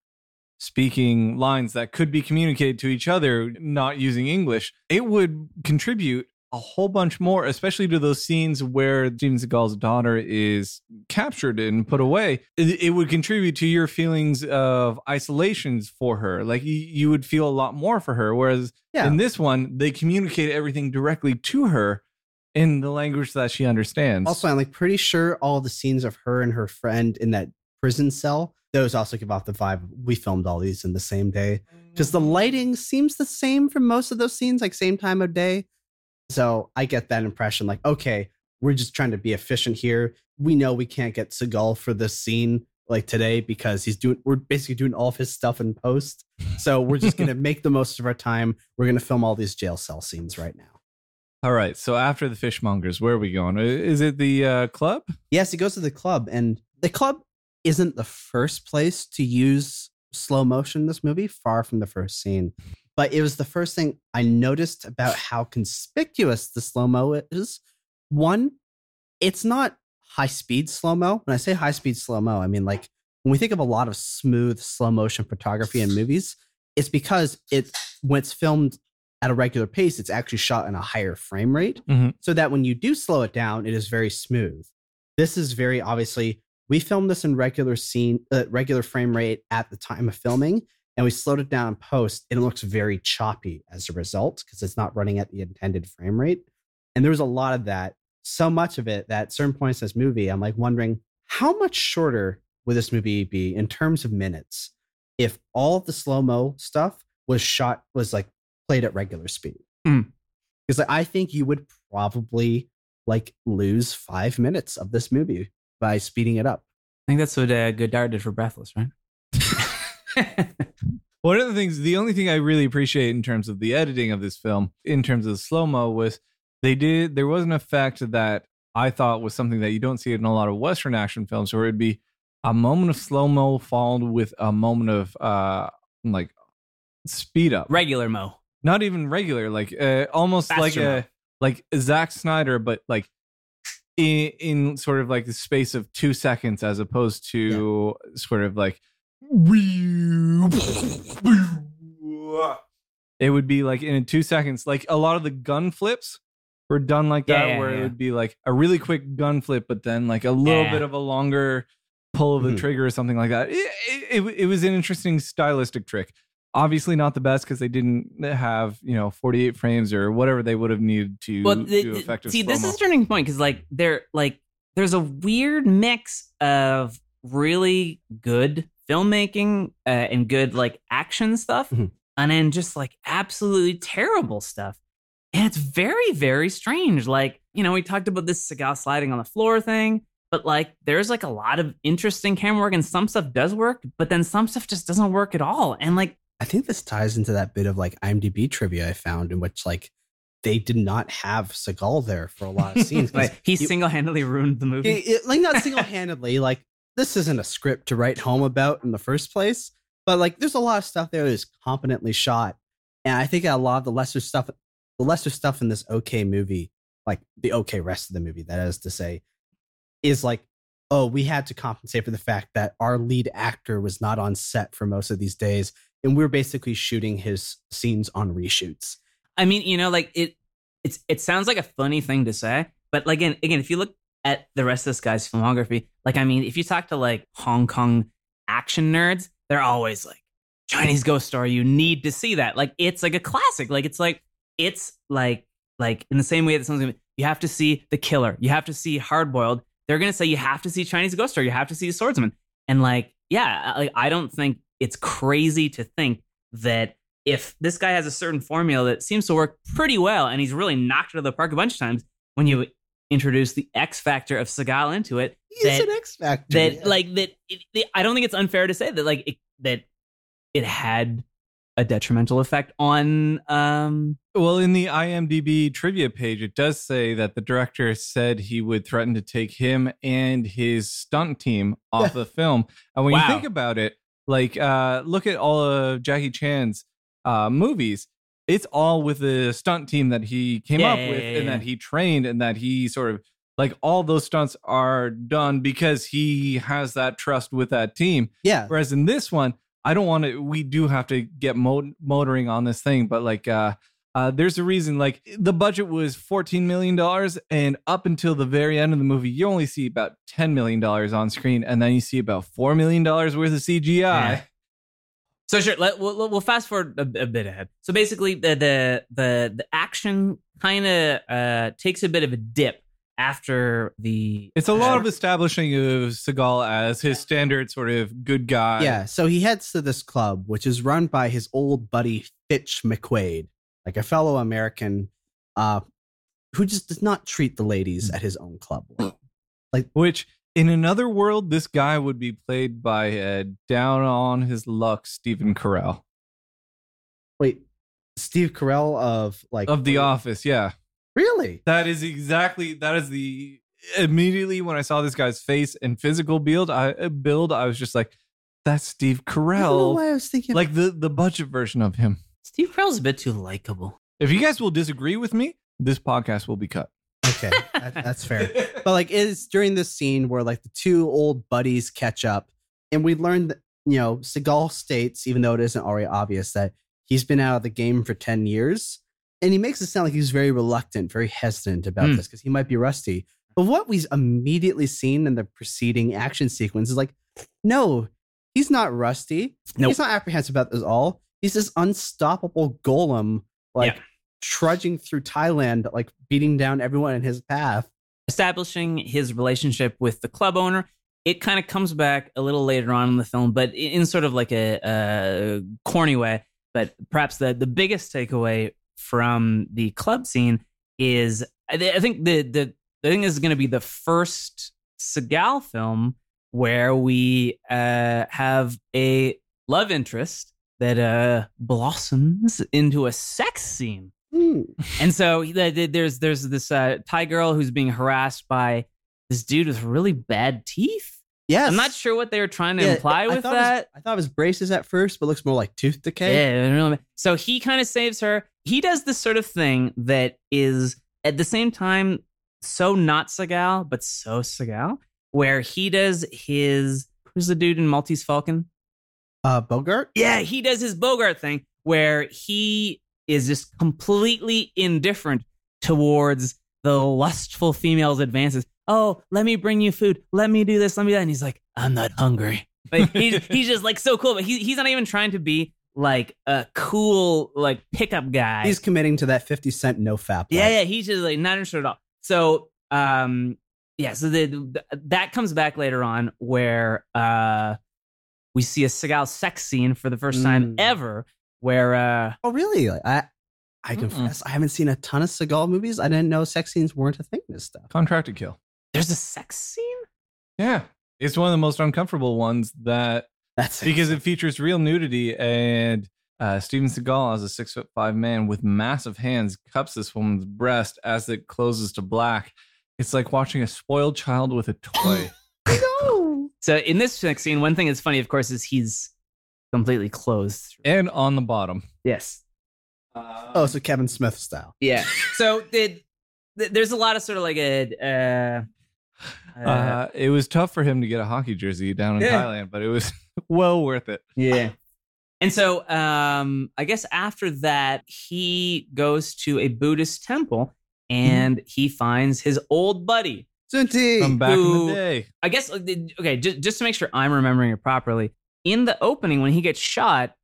speaking lines that could be communicated to each other not using English, it would contribute a whole bunch more, especially to those scenes where Steven Seagal's daughter is captured and put away. It, it would contribute to your feelings of isolations for her. Like you, you would feel a lot more for her. Whereas Yeah. in this one, they communicate everything directly to her in the language that she understands. Also, I'm like pretty sure all the scenes of her and her friend in that prison cell, those also give off the vibe. We filmed all these in the same day because the lighting seems the same for most of those scenes, like same time of day. So I get that impression, like, okay, we're just trying to be efficient here. We know we can't get Seagal for this scene like today because he's doing, we're basically doing all of his stuff in post. So we're just going to make the most of our time. We're going to film all these jail cell scenes right now. All right. So after the fishmongers, where are we going? Is it the uh, club? Yes, he goes to the club, and the club isn't the first place to use slow motion in this movie, far from the first scene. But it was the first thing I noticed about how conspicuous the slow mo is. One, it's not high speed slow mo. When I say high speed slow mo, I mean like when we think of a lot of smooth slow motion photography in movies, it's because it when it's filmed at a regular pace, it's actually shot in a higher frame rate, Mhm. so that when you do slow it down, it is very smooth. This is very obviously we filmed this in regular scene, uh, regular frame rate at the time of filming, and we slowed it down in post, and it looks very choppy as a result because it's not running at the intended frame rate. And there was a lot of that, so much of it that at certain points in this movie, I'm like wondering how much shorter would this movie be in terms of minutes if all of the slow mo stuff was shot was like played at regular speed. Mm. Because I think you would probably like lose five minutes of this movie by speeding it up. I think that's what uh, Godard did for Breathless, right? One of the things, the only thing I really appreciate in terms of the editing of this film, in terms of the slow mo, was they did, there was an effect that I thought was something that you don't see in a lot of Western action films, where it'd be a moment of slow mo followed with a moment of uh like speed up. Regular Mo. Not even regular, like uh, almost Faster like mo. a like Zack Snyder, but like in, in sort of like the space of two seconds, as opposed to sort of like it would be like in two seconds. Like a lot of the gun flips were done like that, yeah, where it would be like a really quick gun flip, but then like a little Yeah. bit of a longer pull of the Mhm. trigger or something like that. It, it, it, it was an interesting stylistic trick. Obviously, not the best because they didn't have you know 48 frames or whatever they would have needed to Well, do the- effective see, this slow-mo. is a turning point because like there, like there's a weird mix of really good filmmaking uh, and good like action stuff, Mhm. and then just like absolutely terrible stuff. And it's very, very strange. Like, you know, we talked about this Seagal sliding on the floor thing, but like there's like a lot of interesting camera work and some stuff does work, but then some stuff just doesn't work at all. And like, I think this ties into that bit of like IMDb trivia I found in which like they did not have Seagal there for a lot of scenes. he single handedly ruined the movie. it- it- like not single handedly, like this isn't a script to write home about in the first place, but like there's a lot of stuff there that is competently shot, and I think a lot of the lesser stuff, the lesser stuff in this okay movie, like the okay rest of the movie, that is to say, is like, oh, we had to compensate for the fact that our lead actor was not on set for most of these days, and we're basically shooting his scenes on reshoots. I mean, you know, like it it's it sounds like a funny thing to say, but like again, again, if you look at the rest of this guy's filmography, like I mean, if you talk to like Hong Kong action nerds, they're always like Chinese Ghost Story, you need to see that. Like it's like a classic. Like it's like it's like like in the same way that someone's gonna you have to see the killer, you have to see hard boiled. They're gonna say you have to see Chinese Ghost Story, you have to see swordsman. And like, yeah, like I don't think it's crazy to think that if this guy has a certain formula that seems to work pretty well and he's really knocked it out of the park a bunch of times, when you introduce the X factor of Seagal into it, He's That- an X factor. that yeah. like that it, it- I don't think it's unfair to say that like it, that it had a detrimental effect on um Well, in the IMDb trivia page, it does say that the director said he would threaten to take him and his stunt team off the film. And when Wow. you think about it, like uh, look at all of Jackie Chan's uh, movies. It's all with the stunt team that he came Yeah, up yeah, with yeah, and that he trained and that he sort of like all those stunts are done because he has that trust with that team. yeah, Whereas in this one, I don't want to. We do have to get mo- motoring on this thing, but like, uh, Uh, there's a reason, like the budget was fourteen million dollars, and up until the very end of the movie, you only see about ten million dollars on screen, and then you see about four million dollars worth of CGI. Yeah. So sure, let, we'll, we'll fast forward a, a bit ahead. So basically, the the the, the action kind of uh, takes a bit of a dip after the. It's a lot of establishing of Seagal as his standard sort of good guy. yeah, so he heads to this club, which is run by his old buddy Fitch McQuaid, like a fellow American, uh, who just does not treat the ladies at his own club well. Like, which in another world, this guy would be played by a down on his luck Stephen Carell Wait, Steve Carell of like of The Office. Yeah, Really? that is exactly that is the immediately when I saw this guy's face and physical build, I uh, build, I was just like, that's Steve I don't know Carell, why I was thinking like the the budget version of him. Steve Carell's a bit too likable. If you guys will disagree with me, this podcast will be cut. Okay, that, that's fair. But like is during this scene where like the two old buddies catch up, and we learn that you know Seagal states, even though it isn't already obvious, that he's been out of the game for ten years, and he makes it sound like he's very reluctant, very hesitant about Hmm. this because he might be rusty. But what we've immediately seen in the preceding action sequence is like, no, he's not rusty. Nope. He's not apprehensive about this all. He's this unstoppable golem, like Yeah. Trudging through Thailand, like beating down everyone in his path. establishing his relationship with the club owner. It kind of comes back a little later on in the film, but in sort of like a, a corny way. But perhaps the the biggest takeaway from the club scene is I think the the I think this is going to be the first Seagal film where we uh, have a love interest that uh, blossoms into a sex scene. Hmm. And so the- the- there's there's this uh, Thai girl who's being harassed by this dude with really bad teeth. Yes. I'm not sure what they were trying to Yeah, imply with it was- that. I thought it was braces at first, but looks more like tooth decay. Yeah, I so he kind of saves her. He does this sort of thing that is at the same time so not Seagal, but so Seagal, where he does his who's the dude in Maltese Falcon? Uh, Bogart? Yeah, he does his Bogart thing where he is just completely indifferent towards the lustful female's advances. Oh, let me bring you food. Let me do this. Let me do that. And he's like, I'm not hungry. Like he's he's just like so cool, but he, he's not even trying to be like a cool like pickup guy. He's committing to that 50 cent no fap. Yeah, life. yeah, he's just like not interested at all. So, um, yeah, so the, the that comes back later on where uh we see a Seagal sex scene for the first time Mm. ever, where uh Oh, really? I, I confess, I haven't seen a ton of Seagal movies. I didn't know sex scenes weren't a thing. in This stuff. Contract to kill. there's a sex scene. Yeah. It's one of the most uncomfortable ones that That's because it features real nudity and uh, Steven Seagal as a six foot five man with massive hands cups this woman's breast as it closes to black. It's like watching a spoiled child with a toy. no. So in this sex scene, one thing that's funny, of course, is he's completely closed. and on the bottom. Yes. Oh, so Kevin Smith style. Yeah. So the, the, there's a lot of sort of like a. Uh, uh, Uh, it was tough for him to get a hockey jersey down in Yeah. Thailand, but it was well worth it. Yeah. And so um I guess after that he goes to a Buddhist temple and he finds his old buddy. Sunti. From back in Who- the day. I guess uh, okay, just, just to make sure I'm remembering it properly. In the opening when he gets shot,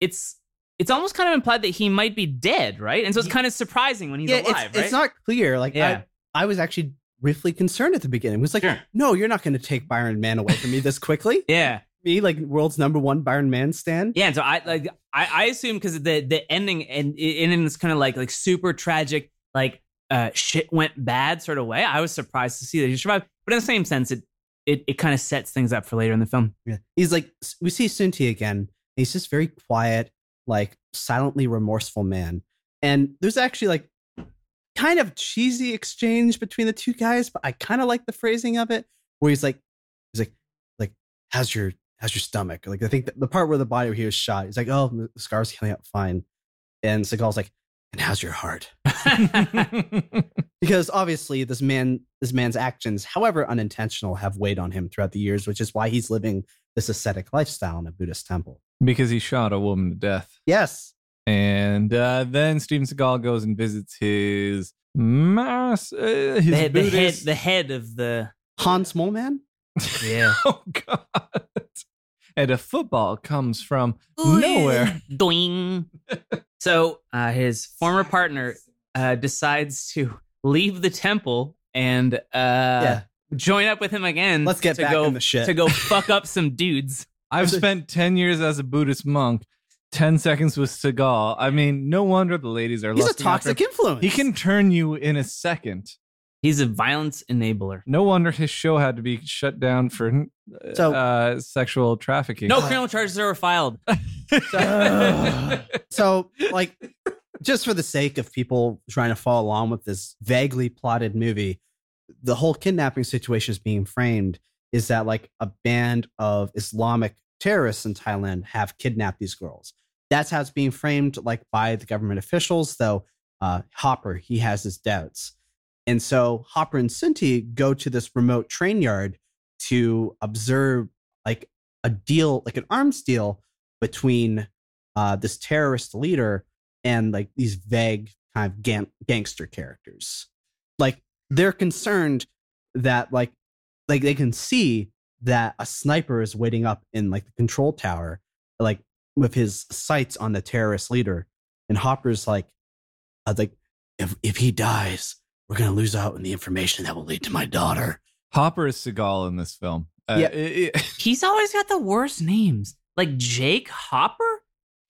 it's it's almost kind of implied that he might be dead, right? And so it's kind of surprising when he's yeah, alive, it's, right? it's not clear. Like, Yeah. I, I was actually briefly concerned at the beginning. It was like, Sure. no, you're not going to take Byron Mann away from me this quickly. yeah. me, like world's number one Byron Mann stand. Yeah, and so I like I, I assume because the the ending and and in this kind of like like super tragic like uh shit went bad sort of way. I was surprised to see that he survived, but in the same sense, it it it kind of sets things up for later in the film. Yeah. He's like, we see Sunti again. He's just very quiet, like silently remorseful man. And there's actually like kind of cheesy exchange between the two guys, but I kind of like the phrasing of it where he's like, he's like, like, how's your, how's your stomach? Like, I think the, part where the body where he was shot, he's like, oh, the scar's healing up fine. And Seagal's like, and how's your heart? Because obviously this man, this man's actions, however unintentional, have weighed on him throughout the years, which is why he's living this ascetic lifestyle in a Buddhist temple. because he shot a woman to death Yes. And uh, then Steven Seagal goes and visits his mass, uh, his The, head- the head, Buddhist. the head of the Hans Moleman? yeah. oh God! And a football comes from nowhere. Doing. So uh, his former partner uh, decides to leave the temple and uh, yeah. join up with him again. Let's get to back go, in the shit. to go fuck up some dudes. I've spent ten years as a Buddhist monk. Ten seconds with Seagal. I mean, no wonder the ladies are. He's a lusting after toxic him. influence. He can turn you in a second. He's a violence enabler. No wonder his show had to be shut down for uh, So- uh, sexual trafficking. No criminal charges are filed. so like just for the sake of people trying to follow along with this vaguely plotted movie the whole kidnapping situation is being framed is that like a band of islamic terrorists in thailand have kidnapped these girls that's how it's being framed like by the government officials though uh, hopper he has his doubts and so hopper and Sunti go to this remote train yard to observe like a deal like an arms deal between uh, this terrorist leader and like these vague kind of gang- gangster characters. Like they're concerned that like like they can see that a sniper is waiting up in like the control tower, like with his sights on the terrorist leader. And Hopper's like, I was like, if if he dies, we're gonna lose out on the information that will lead to my daughter. Hopper is Seagal in this film. Uh, Yeah. it- it- He's always got the worst names. Like Jake Hopper?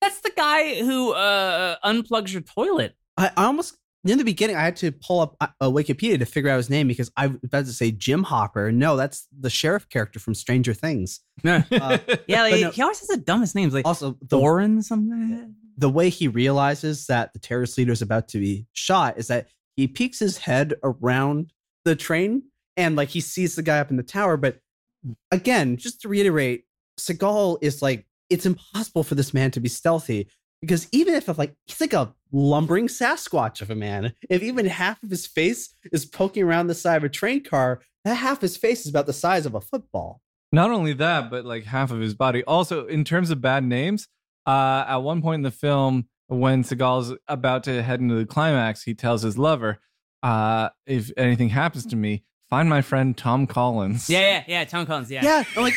That's the guy who uh, unplugs your toilet. I, I almost in the beginning I had to pull up uh, uh, Wikipedia to figure out his name because I was about to say Jim Hopper. No, that's the sheriff character from Stranger Things. Uh, Yeah, like, no- he always has the dumbest names, like Also, the, Thorin something. the way he realizes that the terrorist leader is about to be shot is that he peeks his head around the train and like he sees the guy up in the tower. But again, just to reiterate, Seagal is like it's impossible for this man to be stealthy because even if like he's like a lumbering Sasquatch of a man, if even half of his face is poking around the side of a train car, that half his face is about the size of a football. Not only that, but like half of his body. Also, in terms of bad names, uh, at one point in the film, when Seagal's about to head into the climax, he tells his lover, uh, "If anything happens to me, find my friend Tom Collins." Yeah, yeah, yeah. Tom Collins. Yeah. Yeah, I'm like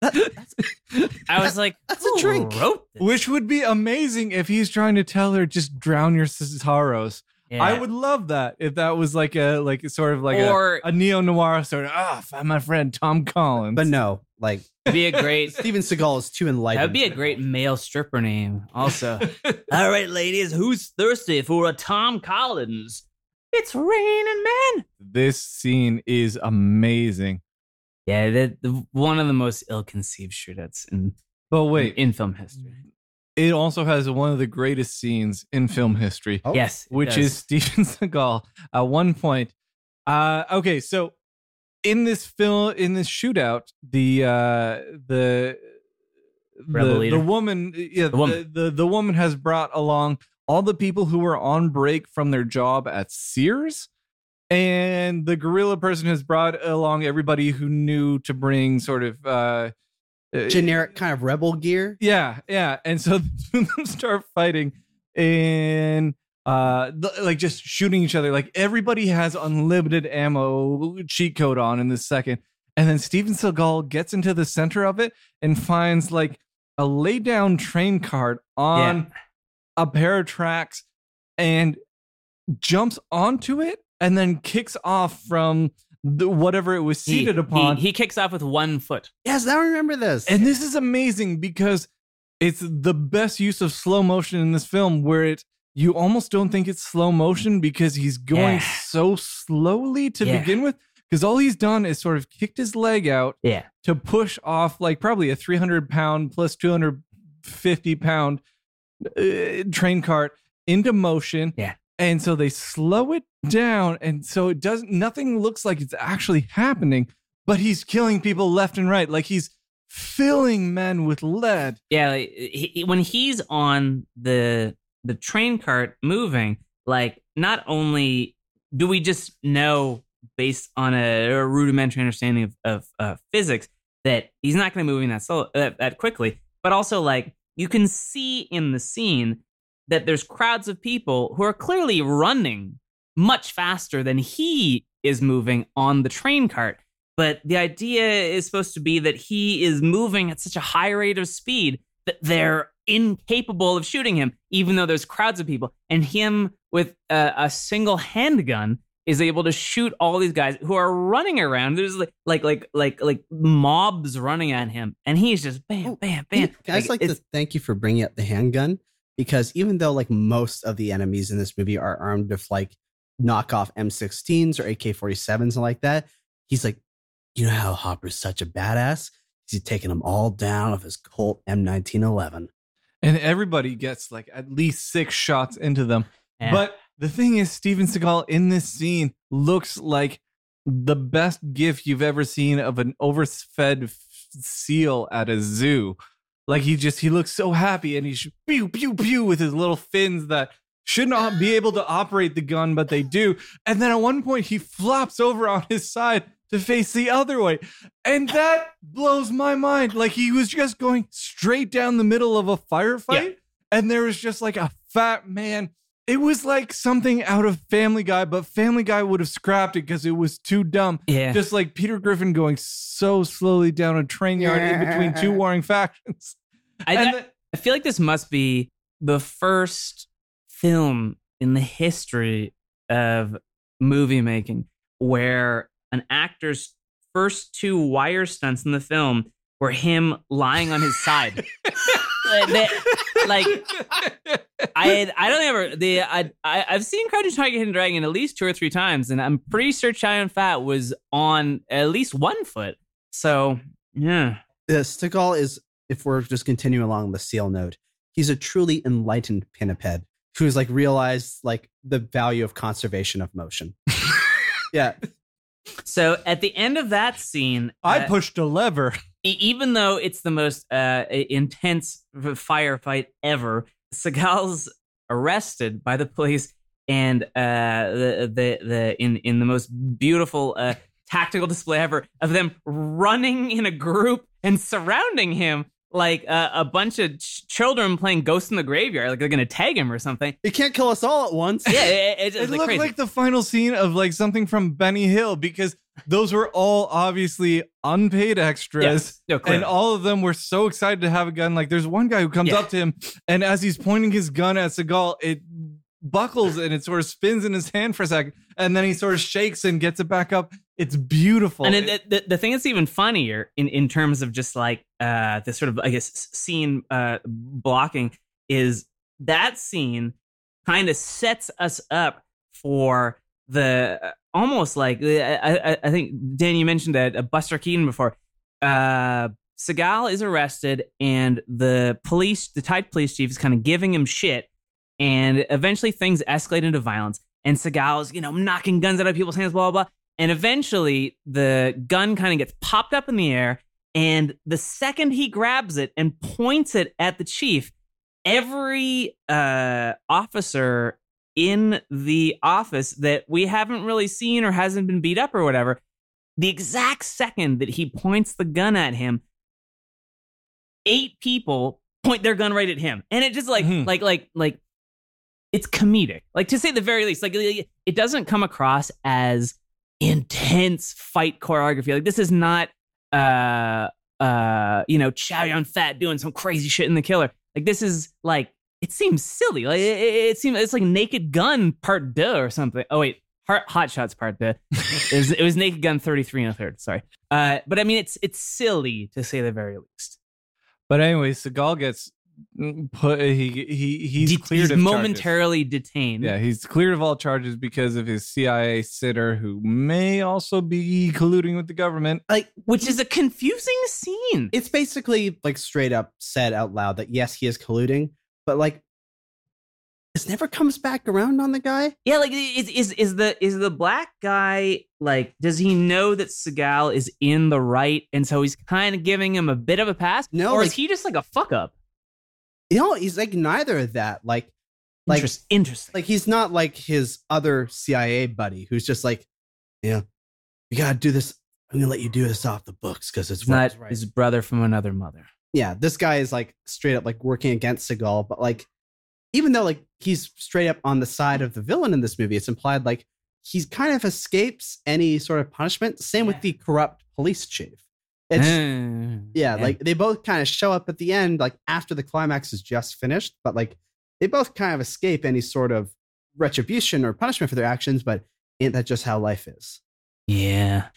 that, that- I was like, That's a drink. Wrote? Which would be amazing if he's trying to tell her just drown your sorrows. Yeah. I would love that if that was like a like sort of like or a, a neo noir sort of ah find my friend Tom Collins. but no, like be a great. Steven Seagal is too enlightened. That'd be a great male stripper name. Also, all right, ladies, who's thirsty for a Tom Collins? It's raining men. this scene is amazing. Yeah, that the, one of the most ill-conceived shootouts in But wait, in film history. It also has one of the greatest scenes in film history, Oh, yes, which is Steven Seagal at one point. Uh, okay, so in this film, in this shootout, the uh, the Rebel the, leader. the woman, yeah, the, woman. the the woman has brought along all the people who were on break from their job at Sears. And the guerrilla person has brought along everybody who knew to bring sort of uh, generic kind of rebel gear. yeah, yeah. And so the them start fighting and uh like just shooting each other. Like everybody has unlimited ammo cheat code on in this second. And then Steven Seagal gets into the center of it and finds like a lay down train cart on a pair of tracks and jumps onto it and then kicks off from the, whatever it was seated he, upon. He, kicks off with one foot. Yes, now I remember this. And this is amazing because it's the best use of slow motion in this film where it you almost don't think it's slow motion because he's going Yeah. so slowly to Yeah. begin with because all he's done is sort of kicked his leg out Yeah, to push off like probably a 300 pound plus 250 pound uh, train cart into motion Yeah. And so they slow it down and so it doesn't nothing looks like it's actually happening but he's killing people left and right like he's filling men with lead yeah. Like, he, he- when he's on the the train cart moving, like not only do we just know based on a, a rudimentary understanding of, of uh, physics that he's not going to be moving that slow that quickly, but also like you can see in the scene that there's crowds of people who are clearly running much faster than he is moving on the train cart. But the idea is supposed to be that he is moving at such a high rate of speed that they're incapable of shooting him, even though there's crowds of people. And him with a, a single handgun is able to shoot all these guys who are running around. There's like like like like like mobs running at him, and he's just bam, Oh, bam, bam. I just like to thank you for bringing up the handgun because even though like most of the enemies in this movie are armed with like knockoff M16s or AK-47s and like that, he's like, you know how Hopper's such a badass? He's taking them all down with his Colt M1911. And everybody gets like at least six shots into them. Yeah. But the thing is, Steven Seagal in this scene looks like the best gif you've ever seen of an overfed f- seal at a zoo. Like he just he looks so happy and he's pew pew pew with his little fins that should not be able to operate the gun, but they do. And then at one point he flops over on his side to face the other way. And that blows my mind. Like he was just going straight down the middle of a firefight. And there was just like a fat man. It was like something out of Family Guy, but Family Guy would have scrapped it because it was too dumb. yeah. Just like Peter Griffin going so slowly down a train yard in between two warring factions. I, I, the- I feel like this must be the first film in the history of movie making where an actor's first two wire stunts in the film were him lying on his side. Like, they- like, I had, I don't ever the I, I I've seen Crouching Tiger, Hidden Dragon at least two or three times, and I'm pretty sure Chow Yun Fat was on at least one foot. So yeah, Uh, Seagal is, if we're just continuing along the seal note, he's a truly enlightened pinniped who's like realized like the value of conservation of motion. yeah, So at the end of that scene, I uh, pushed a lever. even though it's the most uh, intense firefight ever, Seagal's arrested by the police, and uh, the the the in in the most beautiful uh, tactical display ever of them running in a group and surrounding him like uh, a bunch of ch- children playing Ghost in the Graveyard, like they're gonna tag him or something. It can't kill us all at once. Yeah, it, it's It it's like looked crazy. like the final scene of like something from Benny Hill because those were all obviously unpaid extras. Yes. No. And all of them were so excited to have a gun. Like there's one guy who comes Yeah. up to him, and as he's pointing his gun at Seagal, it buckles and it sort of spins in his hand for a second, and then he sort of shakes and gets it back up. It's beautiful. And it, the, the thing that's even funnier in, in terms of just like uh, the sort of, I guess, scene uh, blocking is that scene kind of sets us up for the uh, almost like I, I, I think Dan, you mentioned that uh, Buster Keaton before. Uh, Seagal is arrested, and the police, the Thai police chief, is kind of giving him shit, and eventually things escalate into violence. And Seagal is, you know, knocking guns out of people's hands, blah blah blah. And eventually, the gun kind of gets popped up in the air. And the second he grabs it and points it at the chief, every uh, officer in the office that we haven't really seen or hasn't been beat up or whatever, the exact second that he points the gun at him, eight people point their gun right at him. And it just like, Mhm. like, like, like, it's comedic. Like to say the very least, like it doesn't come across as intense fight choreography. Like this is not uh uh you know Chow Yun Fat doing some crazy shit in the killer. Like this is like it seems silly. Like it, it, it seems it's like Naked Gun Part Deux or something. Oh wait, Hot, Hot Shots Part Deux. it, was, it was Naked Gun thirty three and a third. Sorry, uh, but I mean it's it's silly to say the very least. but anyway, Seagal gets put. He he he's De- cleared of charges. momentarily detained. Yeah, he's cleared of all charges because of his CIA sitter, who may also be colluding with the government. Like which is a confusing scene. it's basically like straight up said out loud that yes, he is colluding, but like this never comes back around on the guy. Yeah, like is is is the is the black guy like does he know that Seagal is in the right and so he's kind of giving him a bit of a pass? No, or like- is he just like a fuck up? You know, he's like neither of that. Like, like, Interest, interesting. like he's not like his other CIA buddy who's just like, yeah, you gotta do this. I'm gonna let you do this off the books because it's it's not right. his brother from another mother. Yeah, this guy is like straight up like working against Seagal, but like even though like he's straight up on the side of the villain in this movie, it's implied like he's kind of escapes any sort of punishment. Same with the corrupt police chief. It's Uh, yeah, like they both kind of show up at the end, like after the climax is just finished, but like they both kind of escape any sort of retribution or punishment for their actions, but ain't that just how life is? Yeah.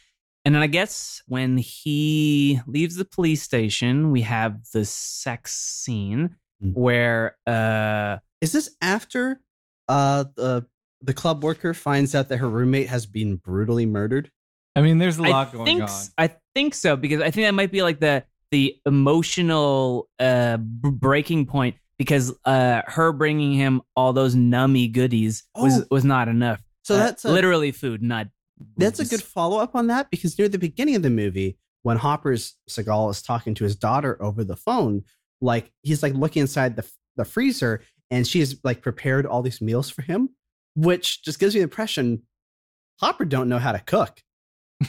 And then I guess when he leaves the police station, we have the sex scene Mm. where uh Is this after uh the the club worker finds out that her roommate has been brutally murdered? I mean, there's a lot I going think on. I think so because I think that might be like the the emotional uh b- breaking point because uh her bringing him all those nummy goodies was Oh. was not enough. So Uh, that's a, literally food, not That's a good follow up on that because near the beginning of the movie, when Hopper's Seagal is talking to his daughter over the phone, like he's like looking inside the the freezer and she's like prepared all these meals for him, which just gives me the impression Hopper don't know how to cook.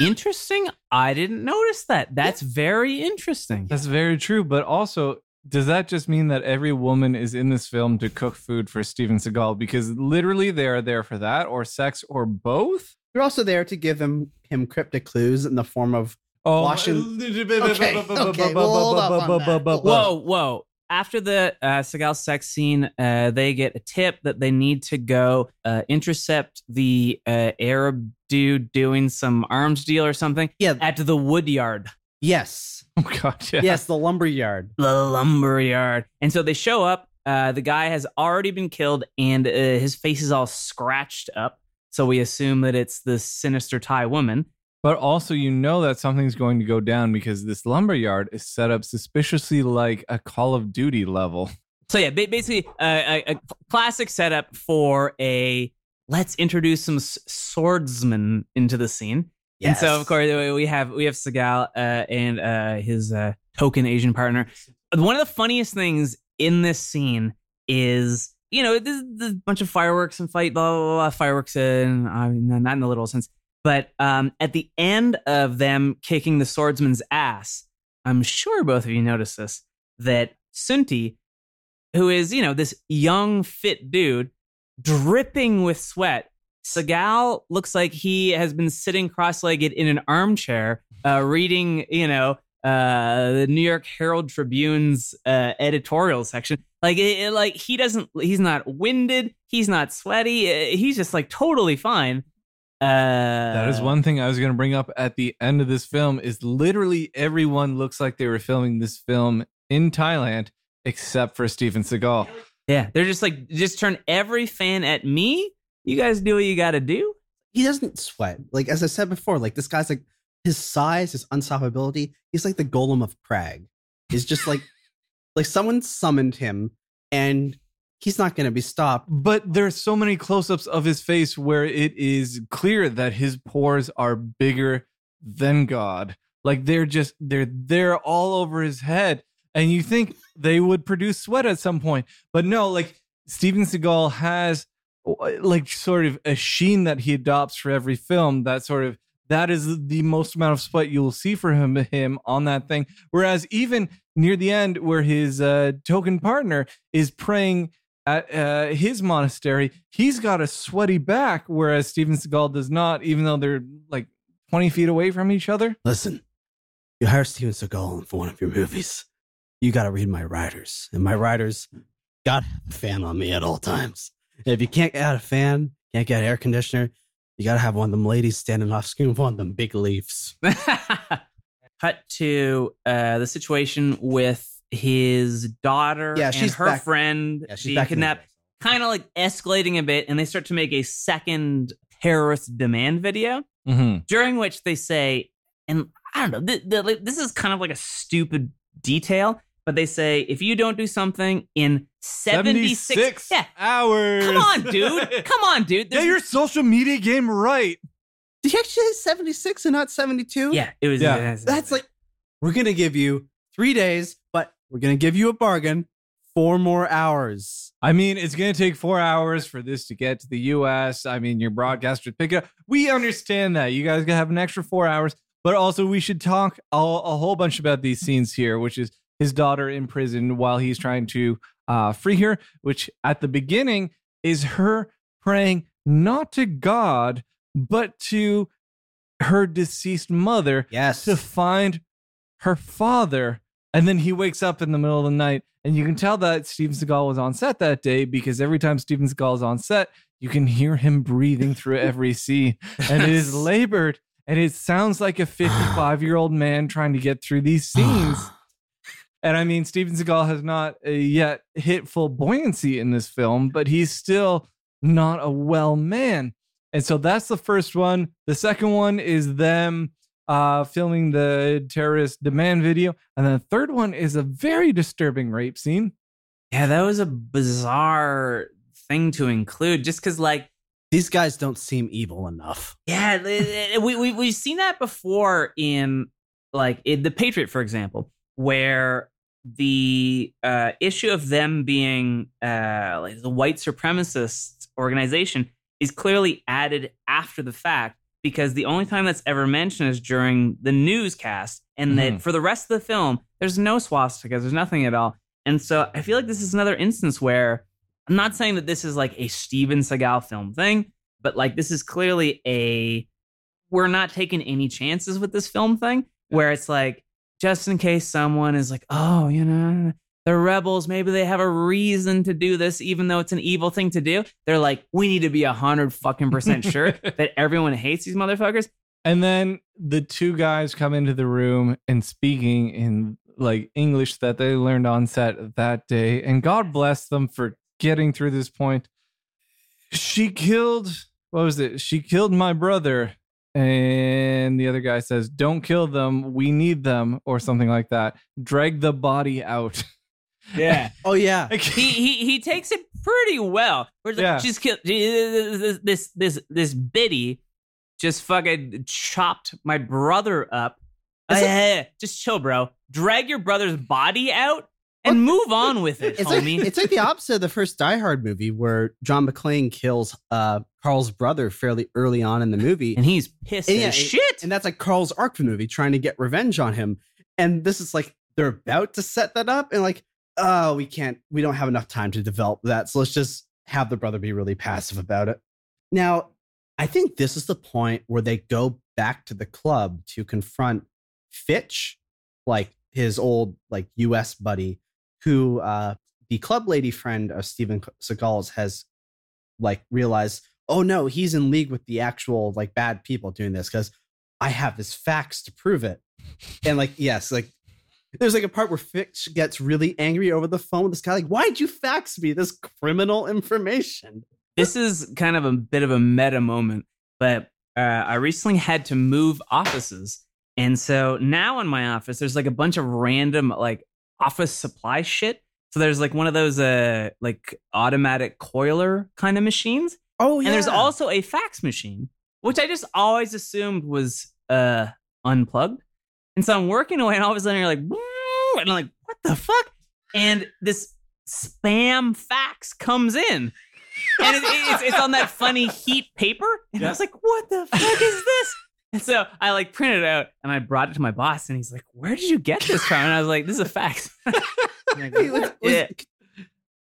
interesting. I didn't notice that. That's very interesting. That's very true. But also, does that just mean that every woman is in this film to cook food for Steven Seagal? Because literally they are there for that, or sex, or both? They're also there to give him him cryptic clues in the form of Oh, Washing- Okay, okay, we'll hold up on that. Whoa, whoa. After the uh, Seagal sex scene, uh, they get a tip that they need to go uh, intercept the uh, Arab dude doing some arms deal or something yeah, at the wood yard, yes, Oh god, yeah. yes, the lumber yard. the lumber yard. And so they show up. Uh, the guy has already been killed, and uh, his face is all scratched up. So we assume that it's the sinister Thai woman. But also, you know that something's going to go down because this lumberyard is set up suspiciously like a Call of Duty level. So yeah, basically uh, a, a classic setup for a let's introduce some s- swordsmen into the scene. Yes. And so of course we have we have Seagal uh, and uh, his uh, token Asian partner. One of the funniest things in this scene is you know there's, there's a bunch of fireworks and fight blah blah blah, fireworks and I mean not in the literal sense, but um, at the end of them kicking the swordsman's ass, I'm sure both of you noticed this that Sunti, who is you know this young fit dude dripping with sweat. Seagal looks like he has been sitting cross-legged in an armchair, uh, reading, you know, uh, the New York Herald Tribune's uh, editorial section. Like, it, it- like he doesn't, he's not winded, he's not sweaty, uh, he's just like totally fine. Uh, That is one thing I was going to bring up at the end of this film is literally everyone looks like they were filming this film in Thailand except for Steven Seagal. Yeah, they're just like, just turn every fan at me. You guys do what you got to do. he doesn't sweat. Like as I said before, like this guy's like his size, his unstoppability. He's like the golem of Prague. He's just like like someone summoned him, and he's not going to be stopped. But there's so many close-ups of his face where it is clear that his pores are bigger than God. Like they're just they're they're all over his head. And you think they would produce sweat at some point. But no, like Steven Seagal has like sort of a sheen that he adopts for every film that sort of that is the most amount of sweat you'll see for him him on that thing whereas even near the end where his uh, token partner is praying at uh, his monastery he's got a sweaty back whereas steven seagal does not even though they're like 20 feet away from each other Listen, you hire Steven Seagal for one of your movies. You got to read my writers, and my writers got a fan on me at all times. And if you can't get a fan, can't get air conditioner, you got to have one of them ladies standing off screen with one of them big leaves. Cut to uh, the situation with his daughter Yeah, and she's her back- friend Yeah, she's being back in the- kidnapped. Kind of like escalating a bit, and they start to make a second terrorist demand video mm-hmm. during which they say, and I don't know, th- th- like, this is kind of like a stupid detail, but they say if you don't do something in 76, yeah, hours. Come on, dude, come on, dude, get your social media game right Did he actually say 76 and not 72? yeah, it was Yeah. That's like, we're going to give you three days, but we're going to give you a bargain four more hours. I mean, it's going to take four hours for this to get to the US. I mean, your broadcaster pick it up. We understand that. You guys going to have an extra four hours, but also we should talk a, a whole bunch about these scenes here, which is his daughter in prison while he's trying to uh, free her, which at the beginning is her praying not to God, but to her deceased mother Yes. to find her father. And then he wakes up in the middle of the night, and you can tell that Steven Seagal was on set that day because every time Steven Seagal is on set, you can hear him breathing through every scene, and it is labored, and it sounds like a 55 year old man trying to get through these scenes. And I mean, Steven Seagal has not uh, yet hit full buoyancy in this film, but he's still not a well man. And so that's the first one. The second one is them uh, filming the terrorist demand video. And then the third one is a very disturbing rape scene. Yeah, that was a bizarre thing to include just because, like, These guys don't seem evil enough. Yeah, th- th- we, we we've seen that before in like in the Patriot, for example, where the uh, issue of them being uh, like the white supremacist organization is clearly added after the fact because the only time that's ever mentioned is during the newscast, and that Mhm. for the rest of the film, there's no swastikas, there's nothing at all, and so I feel like this is another instance where I'm not saying that this is like a Steven Seagal film thing, but like this is clearly a we're not taking any chances with this film thing where it's like just in case someone is like oh you know the rebels maybe they have a reason to do this even though it's an evil thing to do they're like we need to be a hundred fucking percent sure that everyone hates these motherfuckers And then the two guys come into the room and speaking in like English that they learned on set that day. And God bless them for getting through this point. She killed, what was it? She killed my brother. And the other guy says, Don't kill them. We need them, or something like that. Drag the body out. yeah Oh yeah. he, he he takes it pretty well. Where it's like, she's killed this this this this biddy just fucking chopped my brother up. Uh, yeah, yeah, just chill, bro. Drag your brother's body out and move on with it, It's like, homie. it's like the opposite of the first Die Hard movie where John McClane kills uh, Carl's brother fairly early on in the movie. and he's pissed And yeah, shit. And that's like Carl's arc for the movie, trying to get revenge on him. And this is like they're about to set that up, and like, oh, we can't, we don't have enough time to develop that. So let's just have the brother be really passive about it. Now, I think this is the point where they go back to the club to confront Fitch, like his old like US buddy, who uh the club lady friend of Steven Seagal's has like realized, oh no, he's in league with the actual like bad people doing this because I have this facts to prove it. And like, yes, like there's like a part where Fitch gets really angry over the phone with this guy, like, why'd you fax me this criminal information? this is kind of a bit of a meta moment, but uh, I recently had to move offices. And so now in my office, there's like a bunch of random like office supply shit. So there's like one of those uh like automatic coiler kind of machines. Oh yeah. And there's also a fax machine, which I just always assumed was uh unplugged. And so I'm working away, and all of a sudden you're like, and I'm like, what the fuck? And this spam fax comes in. And it, it's, it's on that funny heat paper. And I was like, what the fuck is this? And so I like printed it out and I brought it to my boss, and he's like, Where did you get this from? And I was like, This is a fax. Like, was- was- yeah.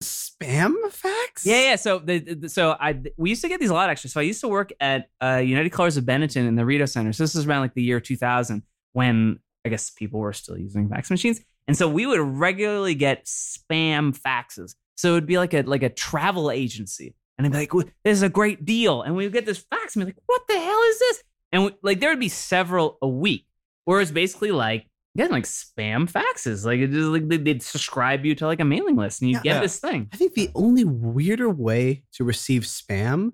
spam fax? Yeah, yeah. So the, the so I we used to get these a lot actually. So I used to work at uh, United Colors of Benetton in the Rideau Center. So this is around like the year 2000 when I guess people were still using fax machines, and so we would regularly get spam faxes. So it would be like a like a travel agency, and they'd be like, "Well, "This is a great deal," and we would get this fax and be like, "What the hell is this?" And we, like there would be several a week, where it's basically like. Getting like spam faxes, like it just like they- they'd subscribe you to like a mailing list, and you Yeah. get Yeah. this thing. I think the only weirder way to receive spam,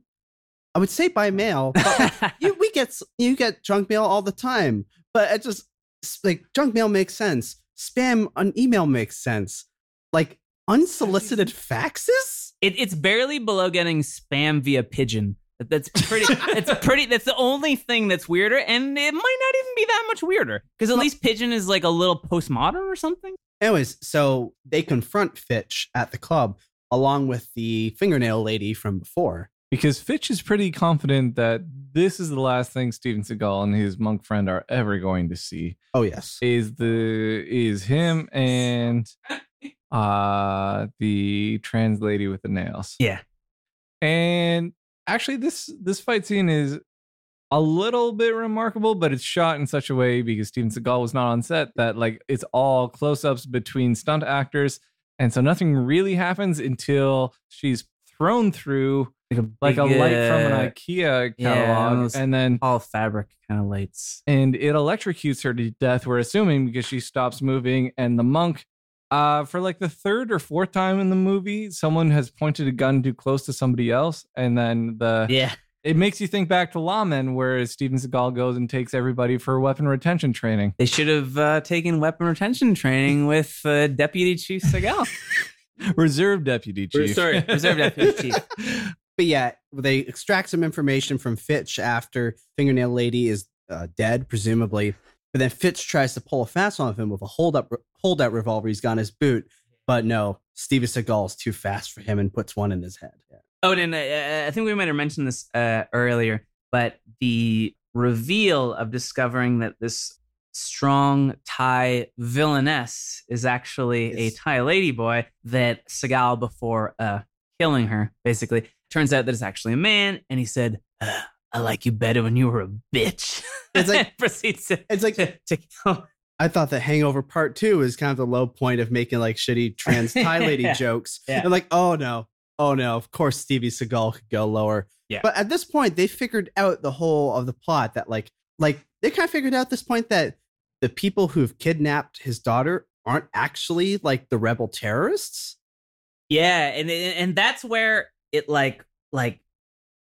I would say by mail. But you, we get you get junk mail all the time, but it just like junk mail makes sense. Spam on email makes sense. Like unsolicited faxes. It, it's barely below getting spam via pigeon. That's pretty. It's pretty. That's the only thing that's weirder, and it might not even be that much weirder because at least pigeon is like a little postmodern or something. Anyways, so they confront Fitch at the club along with the fingernail lady from before. Because Fitch is pretty confident that this is the last thing Steven Seagal and his monk friend are ever going to see. Oh yes. Is the is him and uh, the trans lady with the nails. Yeah. And actually, this this fight scene is a little bit remarkable, but it's shot in such a way because Steven Seagal was not on set that like it's all close-ups between stunt actors, and so nothing really happens until she's thrown through like a big, light from an IKEA catalog, those- and then all fabric kind of lights. and it electrocutes her to death. We're assuming because she stops moving, and the monk, uh, for like the third or fourth time in the movie, someone has pointed a gun too close to somebody else, and then the Yeah. it makes you think back to Lawman, where Steven Seagal goes and takes everybody for weapon retention training. They should have uh, taken weapon retention training with uh, Deputy Chief Seagal. Reserve deputy chief. Sorry, Reserve Deputy Chief. But yeah, they extract some information from Fitch after Fingernail Lady is uh, dead, presumably. But then Fitch tries to pull a fast one of him with a hold up holdout revolver he's got in his boot. But no, Steven Seagal is too fast for him and puts one in his head. Yeah. Oh, and uh, I think we might have mentioned this uh, earlier, but the reveal of discovering that this strong Thai villainess is actually a Yes. Thai ladyboy that Seagal, before uh, killing her, basically turns out that it's actually a man, and he said, uh, "I like you better when you were a bitch." It's like- proceeds to, It's like to, to kill. I thought that Hangover Part Two is kind of the low point of making like shitty trans Thai lady Yeah. jokes. Yeah. And like, oh no, oh no, of course Stevie Seagal could go lower. Yeah. But at this point, they figured out the whole of the plot that like like they kind of figured out at this point that the people who've kidnapped his daughter aren't actually like the rebel terrorists. Yeah, and and that's where it like like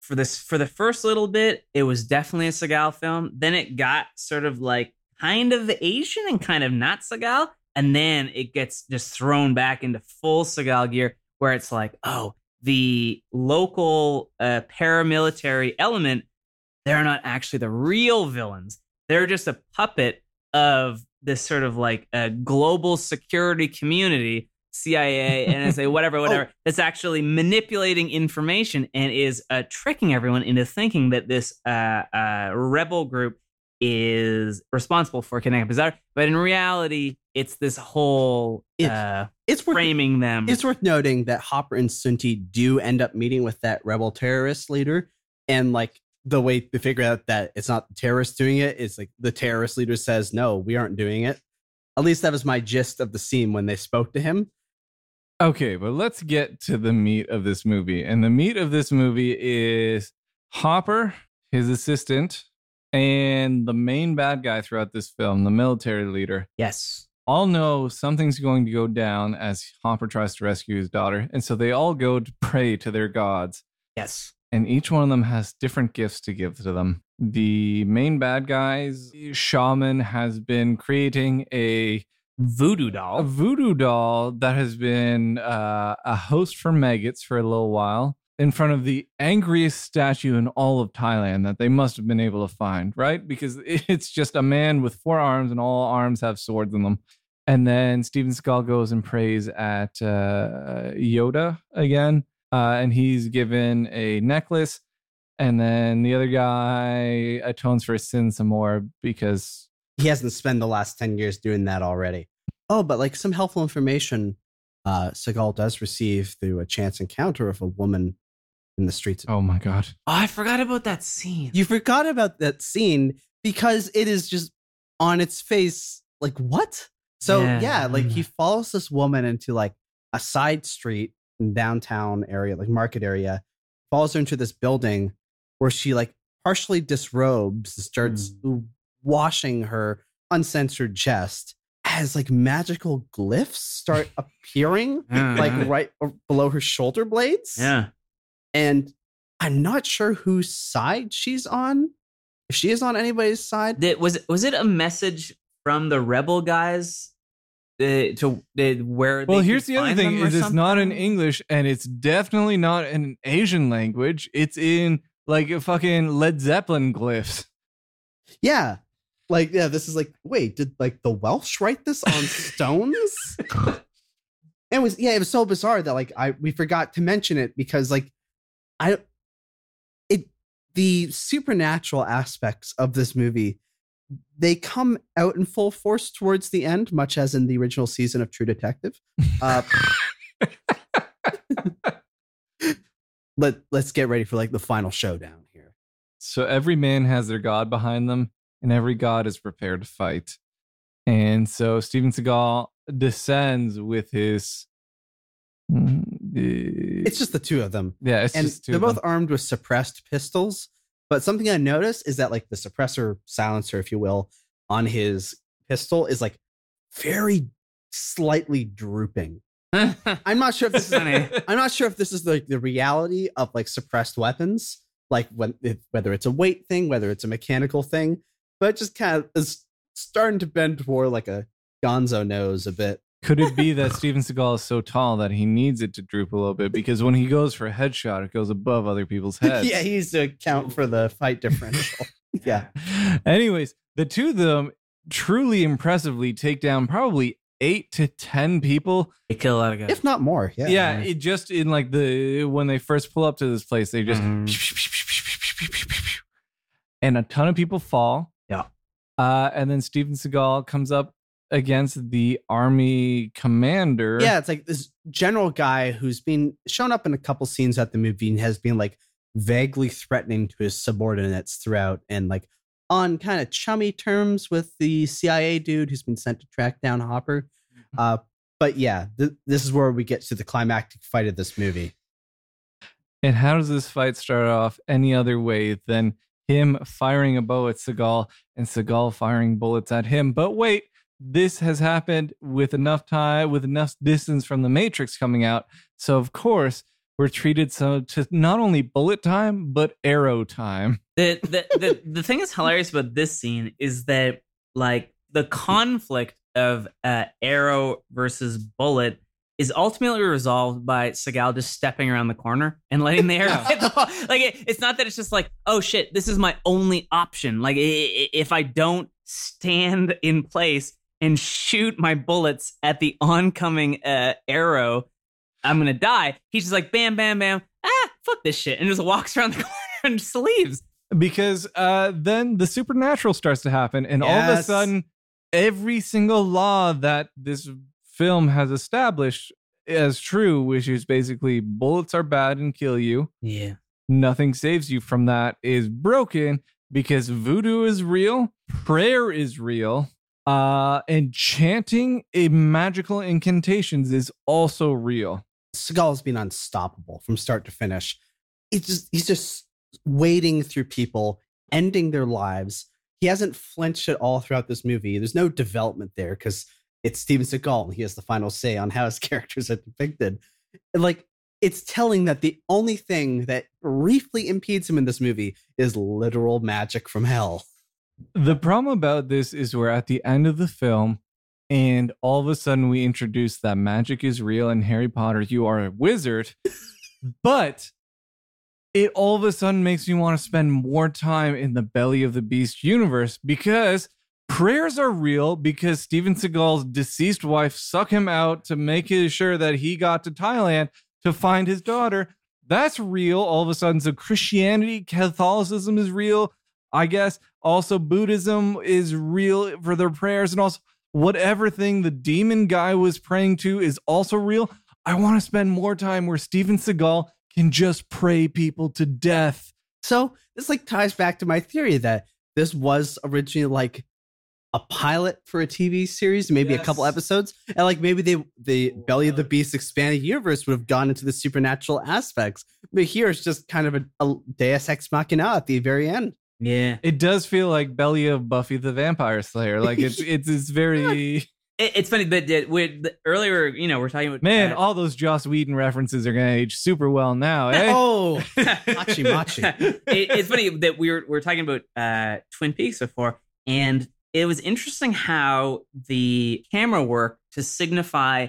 for this for the first little bit, it was definitely a Seagal film. Then it got sort of like kind of Asian and kind of not Seagal, and then it gets just thrown back into full Seagal gear, where it's like, oh, the local uh, paramilitary element, they're not actually the real villains. They're just a puppet of this sort of like a global security community CIA, NSA, whatever, whatever, that's actually manipulating information and is uh, tricking everyone into thinking that this uh, uh, rebel group is responsible for his daughter. But in reality, it's this whole uh, It's worth framing them. it's worth noting that Hopper and Sunti do end up meeting with that rebel terrorist leader, and like the way they figure out that it's not the terrorists doing it is like the terrorist leader says, "No, we aren't doing it." At least that was my gist of the scene when they spoke to him. Okay, but let's get to the meat of this movie. And the meat of this movie is Hopper, his assistant, and the main bad guy throughout this film, the military leader, yes. all know something's going to go down as Hopper tries to rescue his daughter. And so they all go to pray to their gods. Yes. And each one of them has different gifts to give to them. The main bad guy's shaman has been creating a Voodoo doll. a voodoo doll that has been uh, a host for maggots for a little while in front of the angriest statue in all of Thailand that they must have been able to find, right? Because it's just a man with four arms and all arms have swords in them. And then Steven Seagal goes and prays at uh, Yoda again, uh, and he's given a necklace. And then the other guy atones for his sins some more because He hasn't spent the last ten years doing that already. Oh, but like some helpful information, uh, Seagal does receive through a chance encounter of a woman in the streets. oh my god, Oh, I forgot about that scene. You forgot about that scene because it is just on its face like what? So Yeah. yeah, like he follows this woman into like a side street in downtown area, like market area, follows her into this building where she like partially disrobes, starts washing her uncensored chest as like magical glyphs start appearing Yeah. like right below her shoulder blades yeah. and I'm not sure whose side she's on. If she is on anybody's side, Did, was it was it a message from the rebel guys uh, to uh, where? Well, they here's the other thing: them or is it's not in? English, and it's definitely not in an Asian language. It's in like a fucking Led Zeppelin glyphs. yeah, like yeah, this is like wait, did like the Welsh write this on stones? it was yeah, it was so bizarre that like I we forgot to mention it because like I it the supernatural aspects of this movie they come out in full force towards the end, much as in the original season of True Detective. Uh, let let's get ready for like the final showdown here. So every man has their god behind them, and every god is prepared to fight. And so Steven Seagal descends with his. It's It's just the two of them. yeah, it's and just 2 they're both them. armed with suppressed pistols. But something I noticed is that like the suppressor silencer, if you will, on his pistol is like very slightly drooping. I'm not sure if this is. I'm not sure if this is like the reality of like suppressed weapons, like when if, whether it's a weight thing, whether it's a mechanical thing, but just kind of is starting to bend toward like a Gonzo nose a bit. Could it be that Steven Seagal is so tall that he needs it to droop a little bit because when he goes for a headshot, it goes above other people's heads? yeah, he needs to account for the fight differential. yeah. Anyways, the two of them truly impressively take down probably eight to ten people. They kill a lot of guys. If not more. Yeah. Yeah, it just in like the when they first pull up to this place, they just Mhm. and a ton of people fall. Uh, and then Steven Seagal comes up against the army commander. Yeah, it's like this general guy who's been shown up in a couple scenes at the movie and has been like vaguely threatening to his subordinates throughout and like on kind of chummy terms with the CIA dude who's been sent to track down Hopper. Uh, but yeah, th- this is where we get to the climactic fight of this movie. And how does this fight start off any other way than him firing a bow at Seagal and Seagal firing bullets at him? But wait, this has happened with enough time, with enough distance from the Matrix coming out. So of course, we're treated so to not only bullet time, but arrow time. the, the the the thing that's hilarious about this scene is that like the conflict of uh, arrow versus bullet is ultimately resolved by Seagal just stepping around the corner and letting the arrow hit the ball. Like it, it's not that it's just like, oh shit, this is my only option. Like i- i- if I don't stand in place and shoot my bullets at the oncoming uh, arrow, I'm gonna die. He's just like, bam, bam, bam. Ah, fuck this shit, and just walks around the corner and just leaves. because uh, then the supernatural starts to happen, and all of a sudden, every single law that this film has established as true, which is basically bullets are bad and kill you, Yeah. nothing saves you from that, is broken because voodoo is real, prayer is real. Uh, and chanting a magical incantations is also real. Seagal's been unstoppable from start to finish. It's just he's just wading through people, ending their lives. He hasn't flinched at all throughout this movie. There's no development there because it's Steven Seagal and he has the final say on how his characters are depicted. And like it's telling that the only thing that briefly impedes him in this movie is literal magic from hell. The problem about this is we're at the end of the film, and all of a sudden we introduce that magic is real and Harry Potter, you are a wizard. but it all of a sudden makes me want to spend more time in the belly of the beast universe because prayers are real because Steven Seagal's deceased wife suck him out to make sure that he got to Thailand to find his daughter. That's real all of a sudden. So Christianity, Catholicism is real. I guess also Buddhism is real for their prayers and also whatever thing the demon guy was praying to is also real. I want to spend more time where Steven Seagal can just pray people to death. So this like ties back to my theory that this was originally like a pilot for a TV series, maybe a couple episodes, and like maybe they the Belly of the Beast expanded universe would have gone into the supernatural aspects. But here it's just kind of a, a Deus Ex Machina at the very end. Yeah. It does feel like Belly of Buffy the Vampire Slayer. Like it's it's it's very It, it's funny, but uh, we the, earlier, you know, we're talking about man. uh, All those Joss Whedon references are gonna age super well now. Eh? Oh, machi machi. it, it's funny that we were we are talking about uh, Twin Peaks before, and it was interesting how the camera work to signify,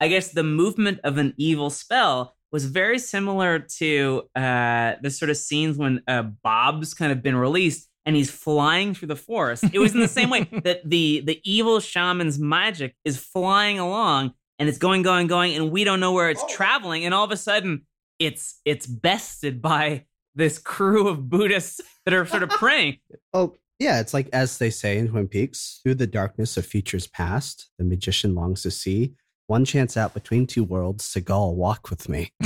I guess, the movement of an evil spell was very similar to uh, the sort of scenes when uh, Bob's kind of been released and he's flying through the forest. It was in the same way that the the evil shaman's magic is flying along and it's going, going, going, and we don't know where it's traveling, and all of a sudden it's it's bested by this crew of Buddhists that are sort of praying. Oh, Yeah, it's like as they say in Twin Peaks, through the darkness of futures past, the magician longs to see one chance out between two worlds. Seagal, walk with me.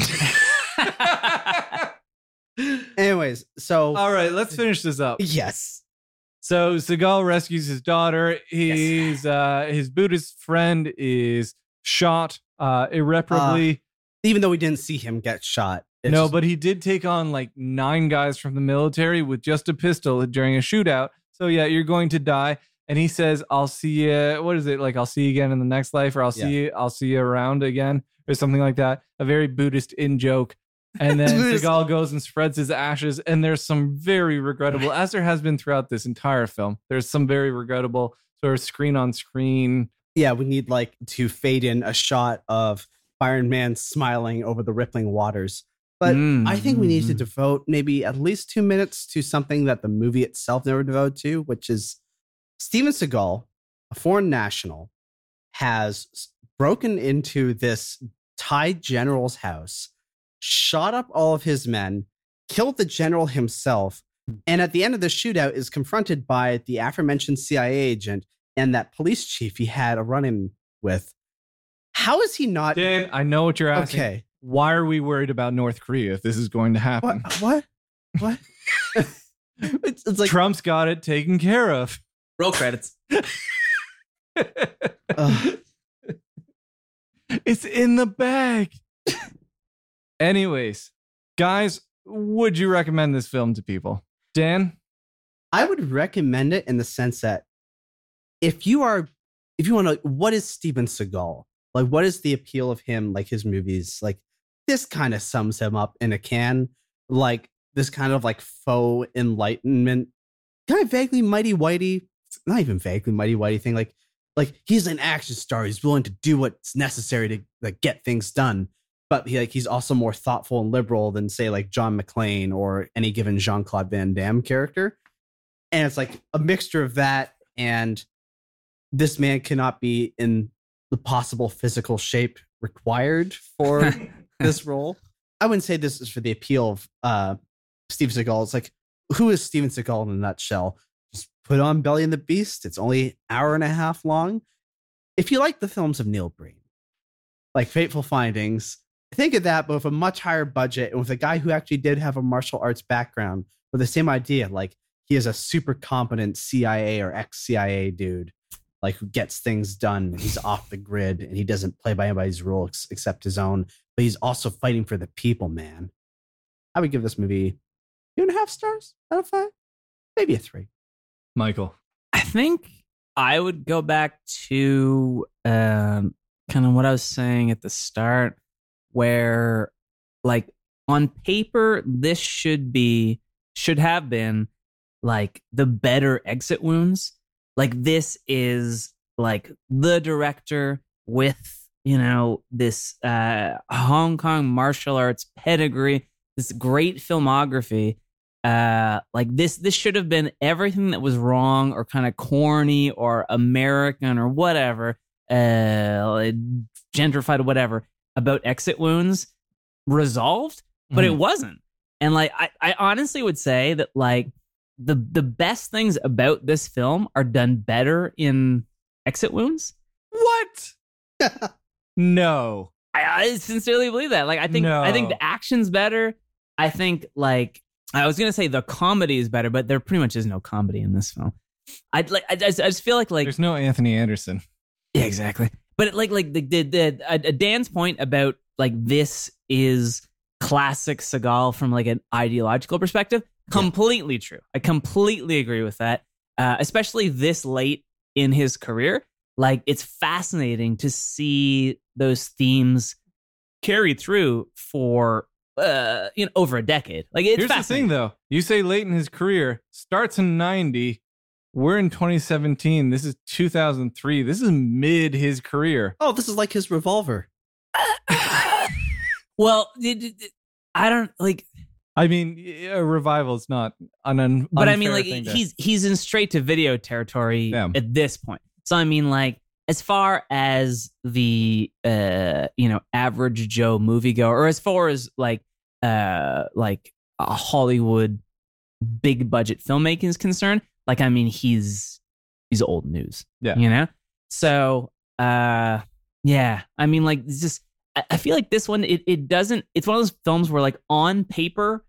Anyways, so All right, let's finish this up. yes, So Seagal rescues his daughter. He's uh his Buddhist friend is shot uh irreparably. even though we didn't see him get shot. no, but he did take on like nine guys from the military with just a pistol during a shootout. So yeah, you're going to die. And he says, "I'll see you." What is it like? I'll see you again in the next life, or I'll see you. I'll see you around again, or something like that. A very Buddhist in joke. And then Seagal goes and spreads his ashes. And there's some very regrettable, as there has been throughout this entire film. There's some very regrettable sort of screen on screen. yeah, we need like to fade in a shot of Iron Man smiling over the rippling waters. But Mm, I think we need to mm, devote maybe at least two minutes to something that the movie itself never devoted to, which is Steven Seagal, a foreign national, has broken into this Thai general's house, shot up all of his men, killed the general himself, and at the end of the shootout is confronted by the aforementioned CIA agent and that police chief he had a run in with. How is he not Dan, I know what you're asking. okay? Why are we worried about North Korea if this is going to happen? What? What? What? it's, it's like Trump's got it taken care of. Roll credits. Ugh. it's in the bag. Anyways, guys, would you recommend this film to people? Dan? I would recommend it in the sense that if you are, if you want to, what is Steven Seagal? Like, what is the appeal of him? Like his movies, like this kind of sums him up in a can. Like this kind of like faux enlightenment, kind of vaguely mighty whitey, not even vaguely mighty whitey thing. Like, like he's an action star. He's willing to do what's necessary to like get things done. But he like he's also more thoughtful and liberal than say like John McClane or any given Jean Claude Van Damme character and it's like a mixture of that and this man cannot be in the possible physical shape required for this role. I wouldn't say this is for the appeal of uh Steve Seagal. It's like who is Steven Seagal in a nutshell? Just put on Belly and the Beast. It's only hour and a half long. If you like the films of Neil Breen, like Fateful Findings, think of that, but with a much higher budget and with a guy who actually did have a martial arts background with the same idea. Like he is a super competent CIA or ex CIA dude, like who gets things done. He's off the grid and he doesn't play by anybody's rules except his own, but he's also fighting for the people, man. I would give this movie two and a half stars out of five, maybe a three. Michael. I think I would go back to um, kind of what I was saying at the start, where like on paper, this should be, should have been like the better exit wounds. Like this is like the director with, you know, this uh, Hong Kong martial arts pedigree, this great filmography. Uh like this this should have been everything that was wrong or kind of corny or american or whatever uh gentrified or whatever about exit wounds resolved but it wasn't. And like I, I honestly would say that like the the best things about this film are done better in exit wounds What? no. I, I sincerely believe that. Like, I think I think the action's better. I think like I was gonna say the comedy is better, but there pretty much is no comedy in this film. I'd like I just, I just feel like like There's no Anthony Anderson. yeah, exactly. But like like the the, the uh, Dan's point about like this is classic Seagal from like an ideological perspective, completely true. I completely agree with that. Uh, especially this late in his career, like it's fascinating to see those themes carried through for uh you know over a decade. Like it's Here's the thing, though. You say late in his career, starts in 90. We're in 2017. This is 2003. This is mid his career. Oh, this is like his revolver. well, it- it- it- I don't like I mean, a revival is not an un- but I mean, like to- he's he's in straight to video territory Yeah. at this point. So I mean, like as far as the uh you know average Joe moviegoer, or as far as like uh like a Hollywood big budget filmmaking is concerned, like I mean he's he's old news. Yeah. You know? So uh yeah. I mean like just I, I feel like this one it, it doesn't it's one of those films where like on paper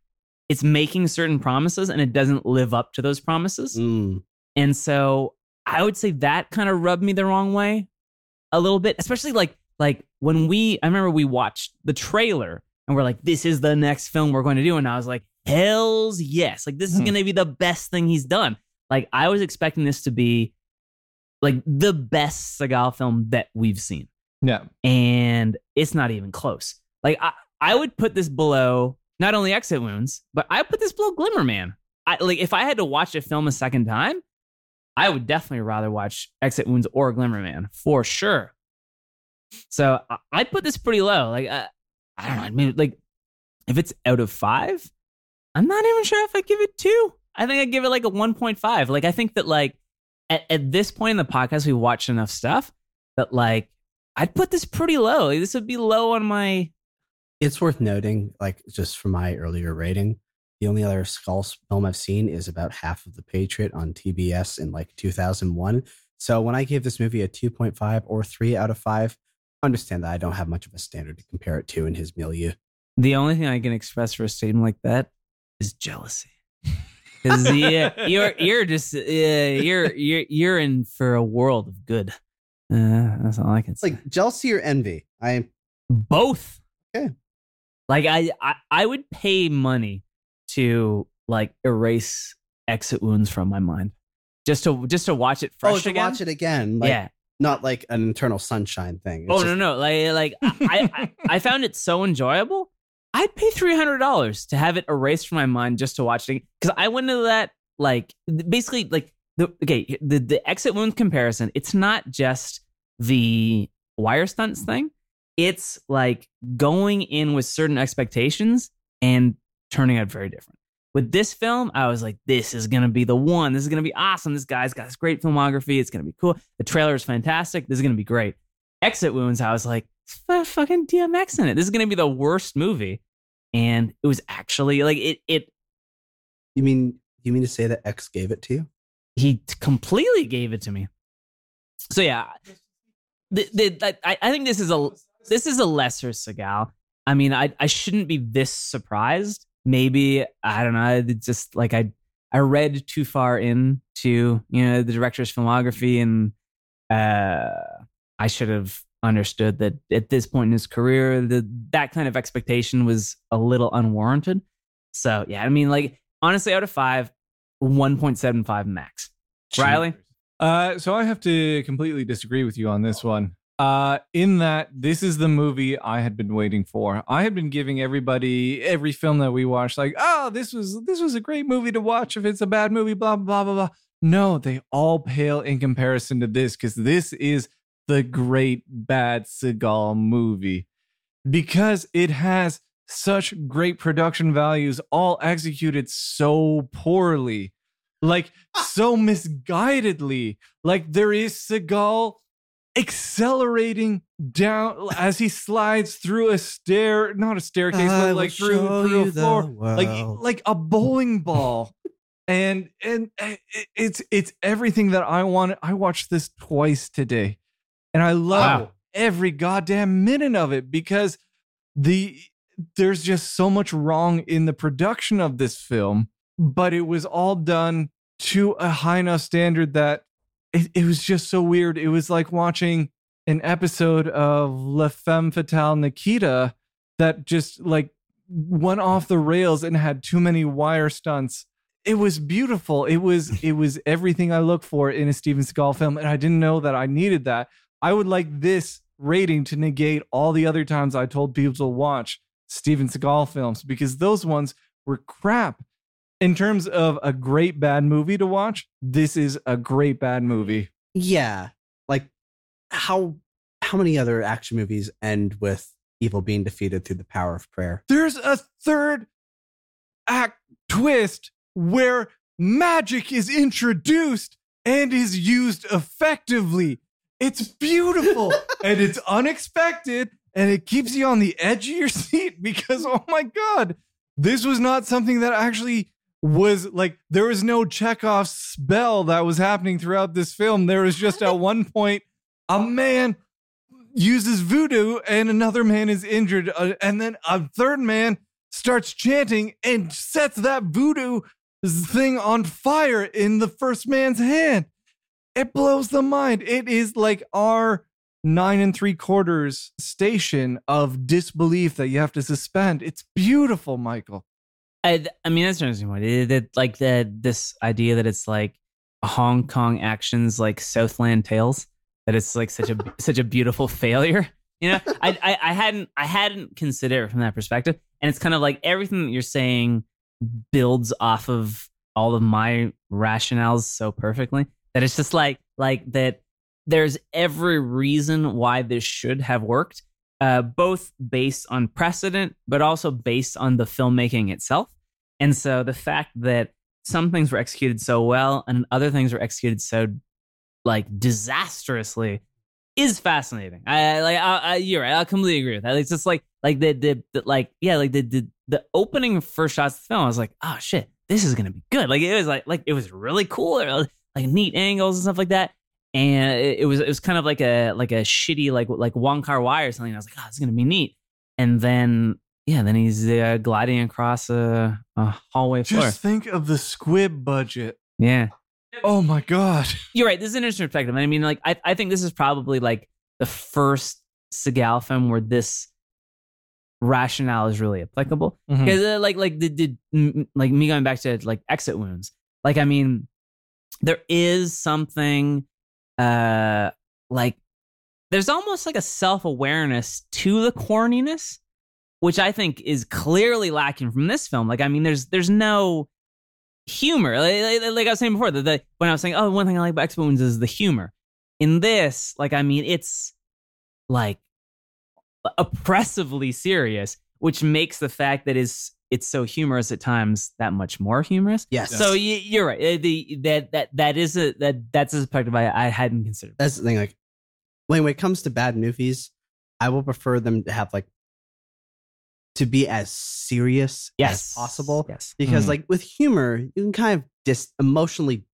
it's making certain promises and it doesn't live up to those promises. Mm. And so I would say that kind of rubbed me the wrong way a little bit, especially like like when we I remember we watched the trailer and we're like, this is the next film we're going to do. And I was like, Hells yes. Like this is Hmm. gonna be the best thing he's done. Like I was expecting this to be like the best Seagal film that we've seen. Yeah. And it's not even close. Like I, I would put this below not only exit wounds, but I put this below Glimmer Man. I like if I had to watch a film a second time, I would definitely rather watch Exit Wounds or Glimmer Man for sure. So I- I'd put this pretty low. Like uh, I don't know. I mean, like if it's out of five, I'm not even sure if I give it two. I think I give it like a 1.5. Like I think that like at, at this point in the podcast, we watched enough stuff that like I'd put this pretty low. Like, this would be low on my. It's worth noting, like just from my earlier rating, the only other Skulls film I've seen is about half of the Patriot on TBS in like 2001. So when I gave this movie a 2.5 or 3 out of 5, understand that I don't have much of a standard to compare it to in his milieu. The only thing I can express for a statement like that is jealousy. Because yeah, you're you're just uh, you're you're you're in for a world of good. Uh, that's all I can It's say. like jealousy or envy. I both. Okay. Like I, I I would pay money to like erase exit wounds from my mind. Just to just to watch it oh, fresh oh to again. watch it again, like yeah. not like an Eternal Sunshine thing. It's Oh just- no no like like I, I I found it so enjoyable. I'd pay three hundred dollars to have it erased from my mind just to watch it because I went into that like basically like the okay the the exit wound comparison. It's not just the wire stunts thing. It's like going in with certain expectations and turning out very different. With this film, I was like, this is gonna be the one. This is gonna be awesome. This guy's got this great filmography. It's gonna be cool. The trailer is fantastic. This is gonna be great. Exit Wounds, I was like, it's fucking DMX in it. This is gonna be the worst movie. And it was actually like it it You mean you mean to say that X gave it to you? he completely gave it to me. So yeah, the, the, I, I think this is a this is a lesser Seagal. I mean, I I shouldn't be this surprised. Maybe I don't know. Just like I I read too far into you know the director's filmography, and uh, I should have understood that at this point in his career, the that kind of expectation was a little unwarranted. So yeah, I mean, like honestly, out of five, one point seven five max. Riley, Uh, so I have to completely disagree with you on this one. Uh, in that this is the movie I had been waiting for. I had been giving everybody every film that we watched, like, oh, this was this was a great movie to watch. If it's a bad movie, blah blah blah blah. No, they all pale in comparison to this because this is the great bad Seagal movie because it has such great production values, all executed so poorly, like so misguidedly. Like there is Seagal accelerating down as he slides through a stair, not a staircase, I but like through, through a floor, like like a bowling ball. and and uh, it's it's everything that I wanted. I watched this twice today, and I love Wow. every goddamn minute of it because the there's just so much wrong in the production of this film, but it was all done to a high enough standard that it, it was just so weird. It was like watching an episode of La Femme Fatale Nikita that just like went off the rails and had too many wire stunts. It was beautiful. It was it was everything I look for in a Steven Seagal film, and I didn't know that I needed that. I would like this rating to negate all the other times I told people to watch Steven Seagal films because those ones were crap. In terms of a great bad movie to watch, this is a great bad movie. Yeah. Like how how many other action movies end with evil being defeated through the power of prayer? There's a third act twist where magic is introduced and is used effectively. It's beautiful and it's unexpected and it keeps you on the edge of your seat because oh my god, this was not something that actually was like there was no Chekhov's spell that was happening throughout this film. There was just at one point a man uses voodoo and another man is injured, uh, and then a third man starts chanting and sets that voodoo thing on fire in the first man's hand. It blows the mind. It is like our nine and three quarters station of disbelief that you have to suspend. It's beautiful, Michael. I, I mean, that's an interesting one. It, it, like the this idea that it's like Hong Kong actions like Southland Tales. That it's like such a such a beautiful failure. You know, I, I I hadn't I hadn't considered it from that perspective, and it's kind of like everything that you're saying builds off of all of my rationales so perfectly that it's just like like that. There's every reason why this should have worked, uh, both based on precedent, but also based on the filmmaking itself. And so the fact that some things were executed so well and other things were executed so like disastrously is fascinating. I like I, I, you're right. I completely agree with that. It's just like like the, the the like yeah like the the the opening first shots of the film. I was like oh shit this is gonna be good. Like it was like like it was really cool. Like neat angles and stuff like that and it, it, was it was kind of like a like a shitty like like Wong Kar Wai or something. I was like, oh, it's gonna be neat. And then yeah, then he's uh, gliding across a, a hallway floor. Just think of the squib budget. Yeah. Oh my god. You're right. This is an interesting perspective. I mean, like I I think this is probably like the first Seagal film where this rationale is really applicable because uh, like like the, the m- like me going back to like exit wounds like i mean there is something uh like there's almost like a self-awareness to the corniness which i think is clearly lacking from this film. Like i mean there's there's no humor. Like, like, like i was saying before the, the when i was saying oh one thing i like about wounds is the humor. In this like i mean it's like oppressively serious which makes the fact that is it's so humorous at times that much more humorous Yes. so you, you're right. Uh, The that that that is a that that's a perspective I, I hadn't considered. that's the thing. Like when it comes to bad movies, I will prefer them to have like to be as serious Yes, as possible. Yes. Because Mhm. like with humor, you can kind of dis emotionally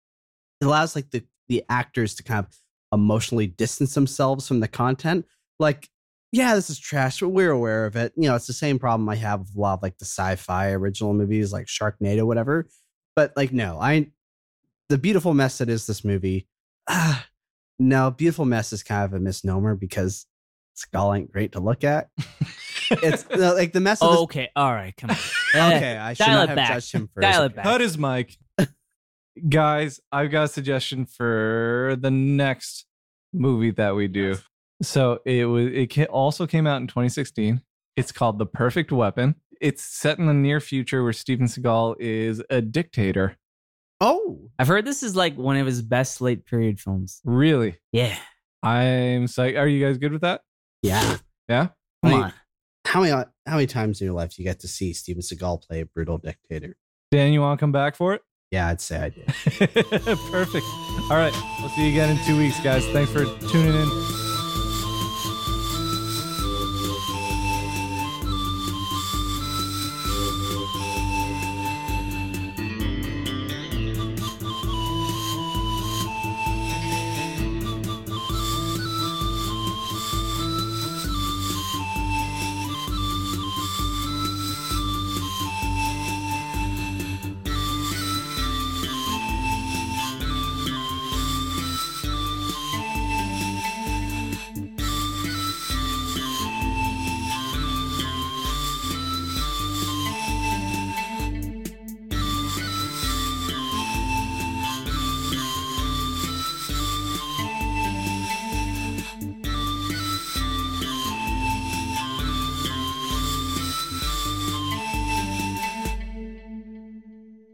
it allows like the the actors to kind of emotionally distance themselves from the content. Like, yeah, this is trash, but we're aware of it. You know, it's the same problem I have with a lot of like the Syfy original movies like Sharknado, whatever. But like, no, I the beautiful mess that is this movie. Ah, no, beautiful mess is kind of a misnomer because Skull ain't great to look at. It's no, like the mess of this okay. All right. Come on. Okay, I should dial not it have back. judged him first. Dial it back. Cut his mic. Guys, I've got a suggestion for the next movie that we do. So it was it also came out in 2016. It's called The Perfect Weapon. It's set in the near future where Steven Seagal is a dictator. Oh, I've heard this is like one of his best late period films. Really? Yeah. I'm psyched. Are you guys good with that? yeah. Yeah? Come Wait. on. How many how many times in your life do you get to see Steven Seagal play a brutal dictator? Dan, you want to come back for it? Yeah, I'd say I did. Perfect. All right. We'll see you again in two weeks, guys. Thanks for tuning in.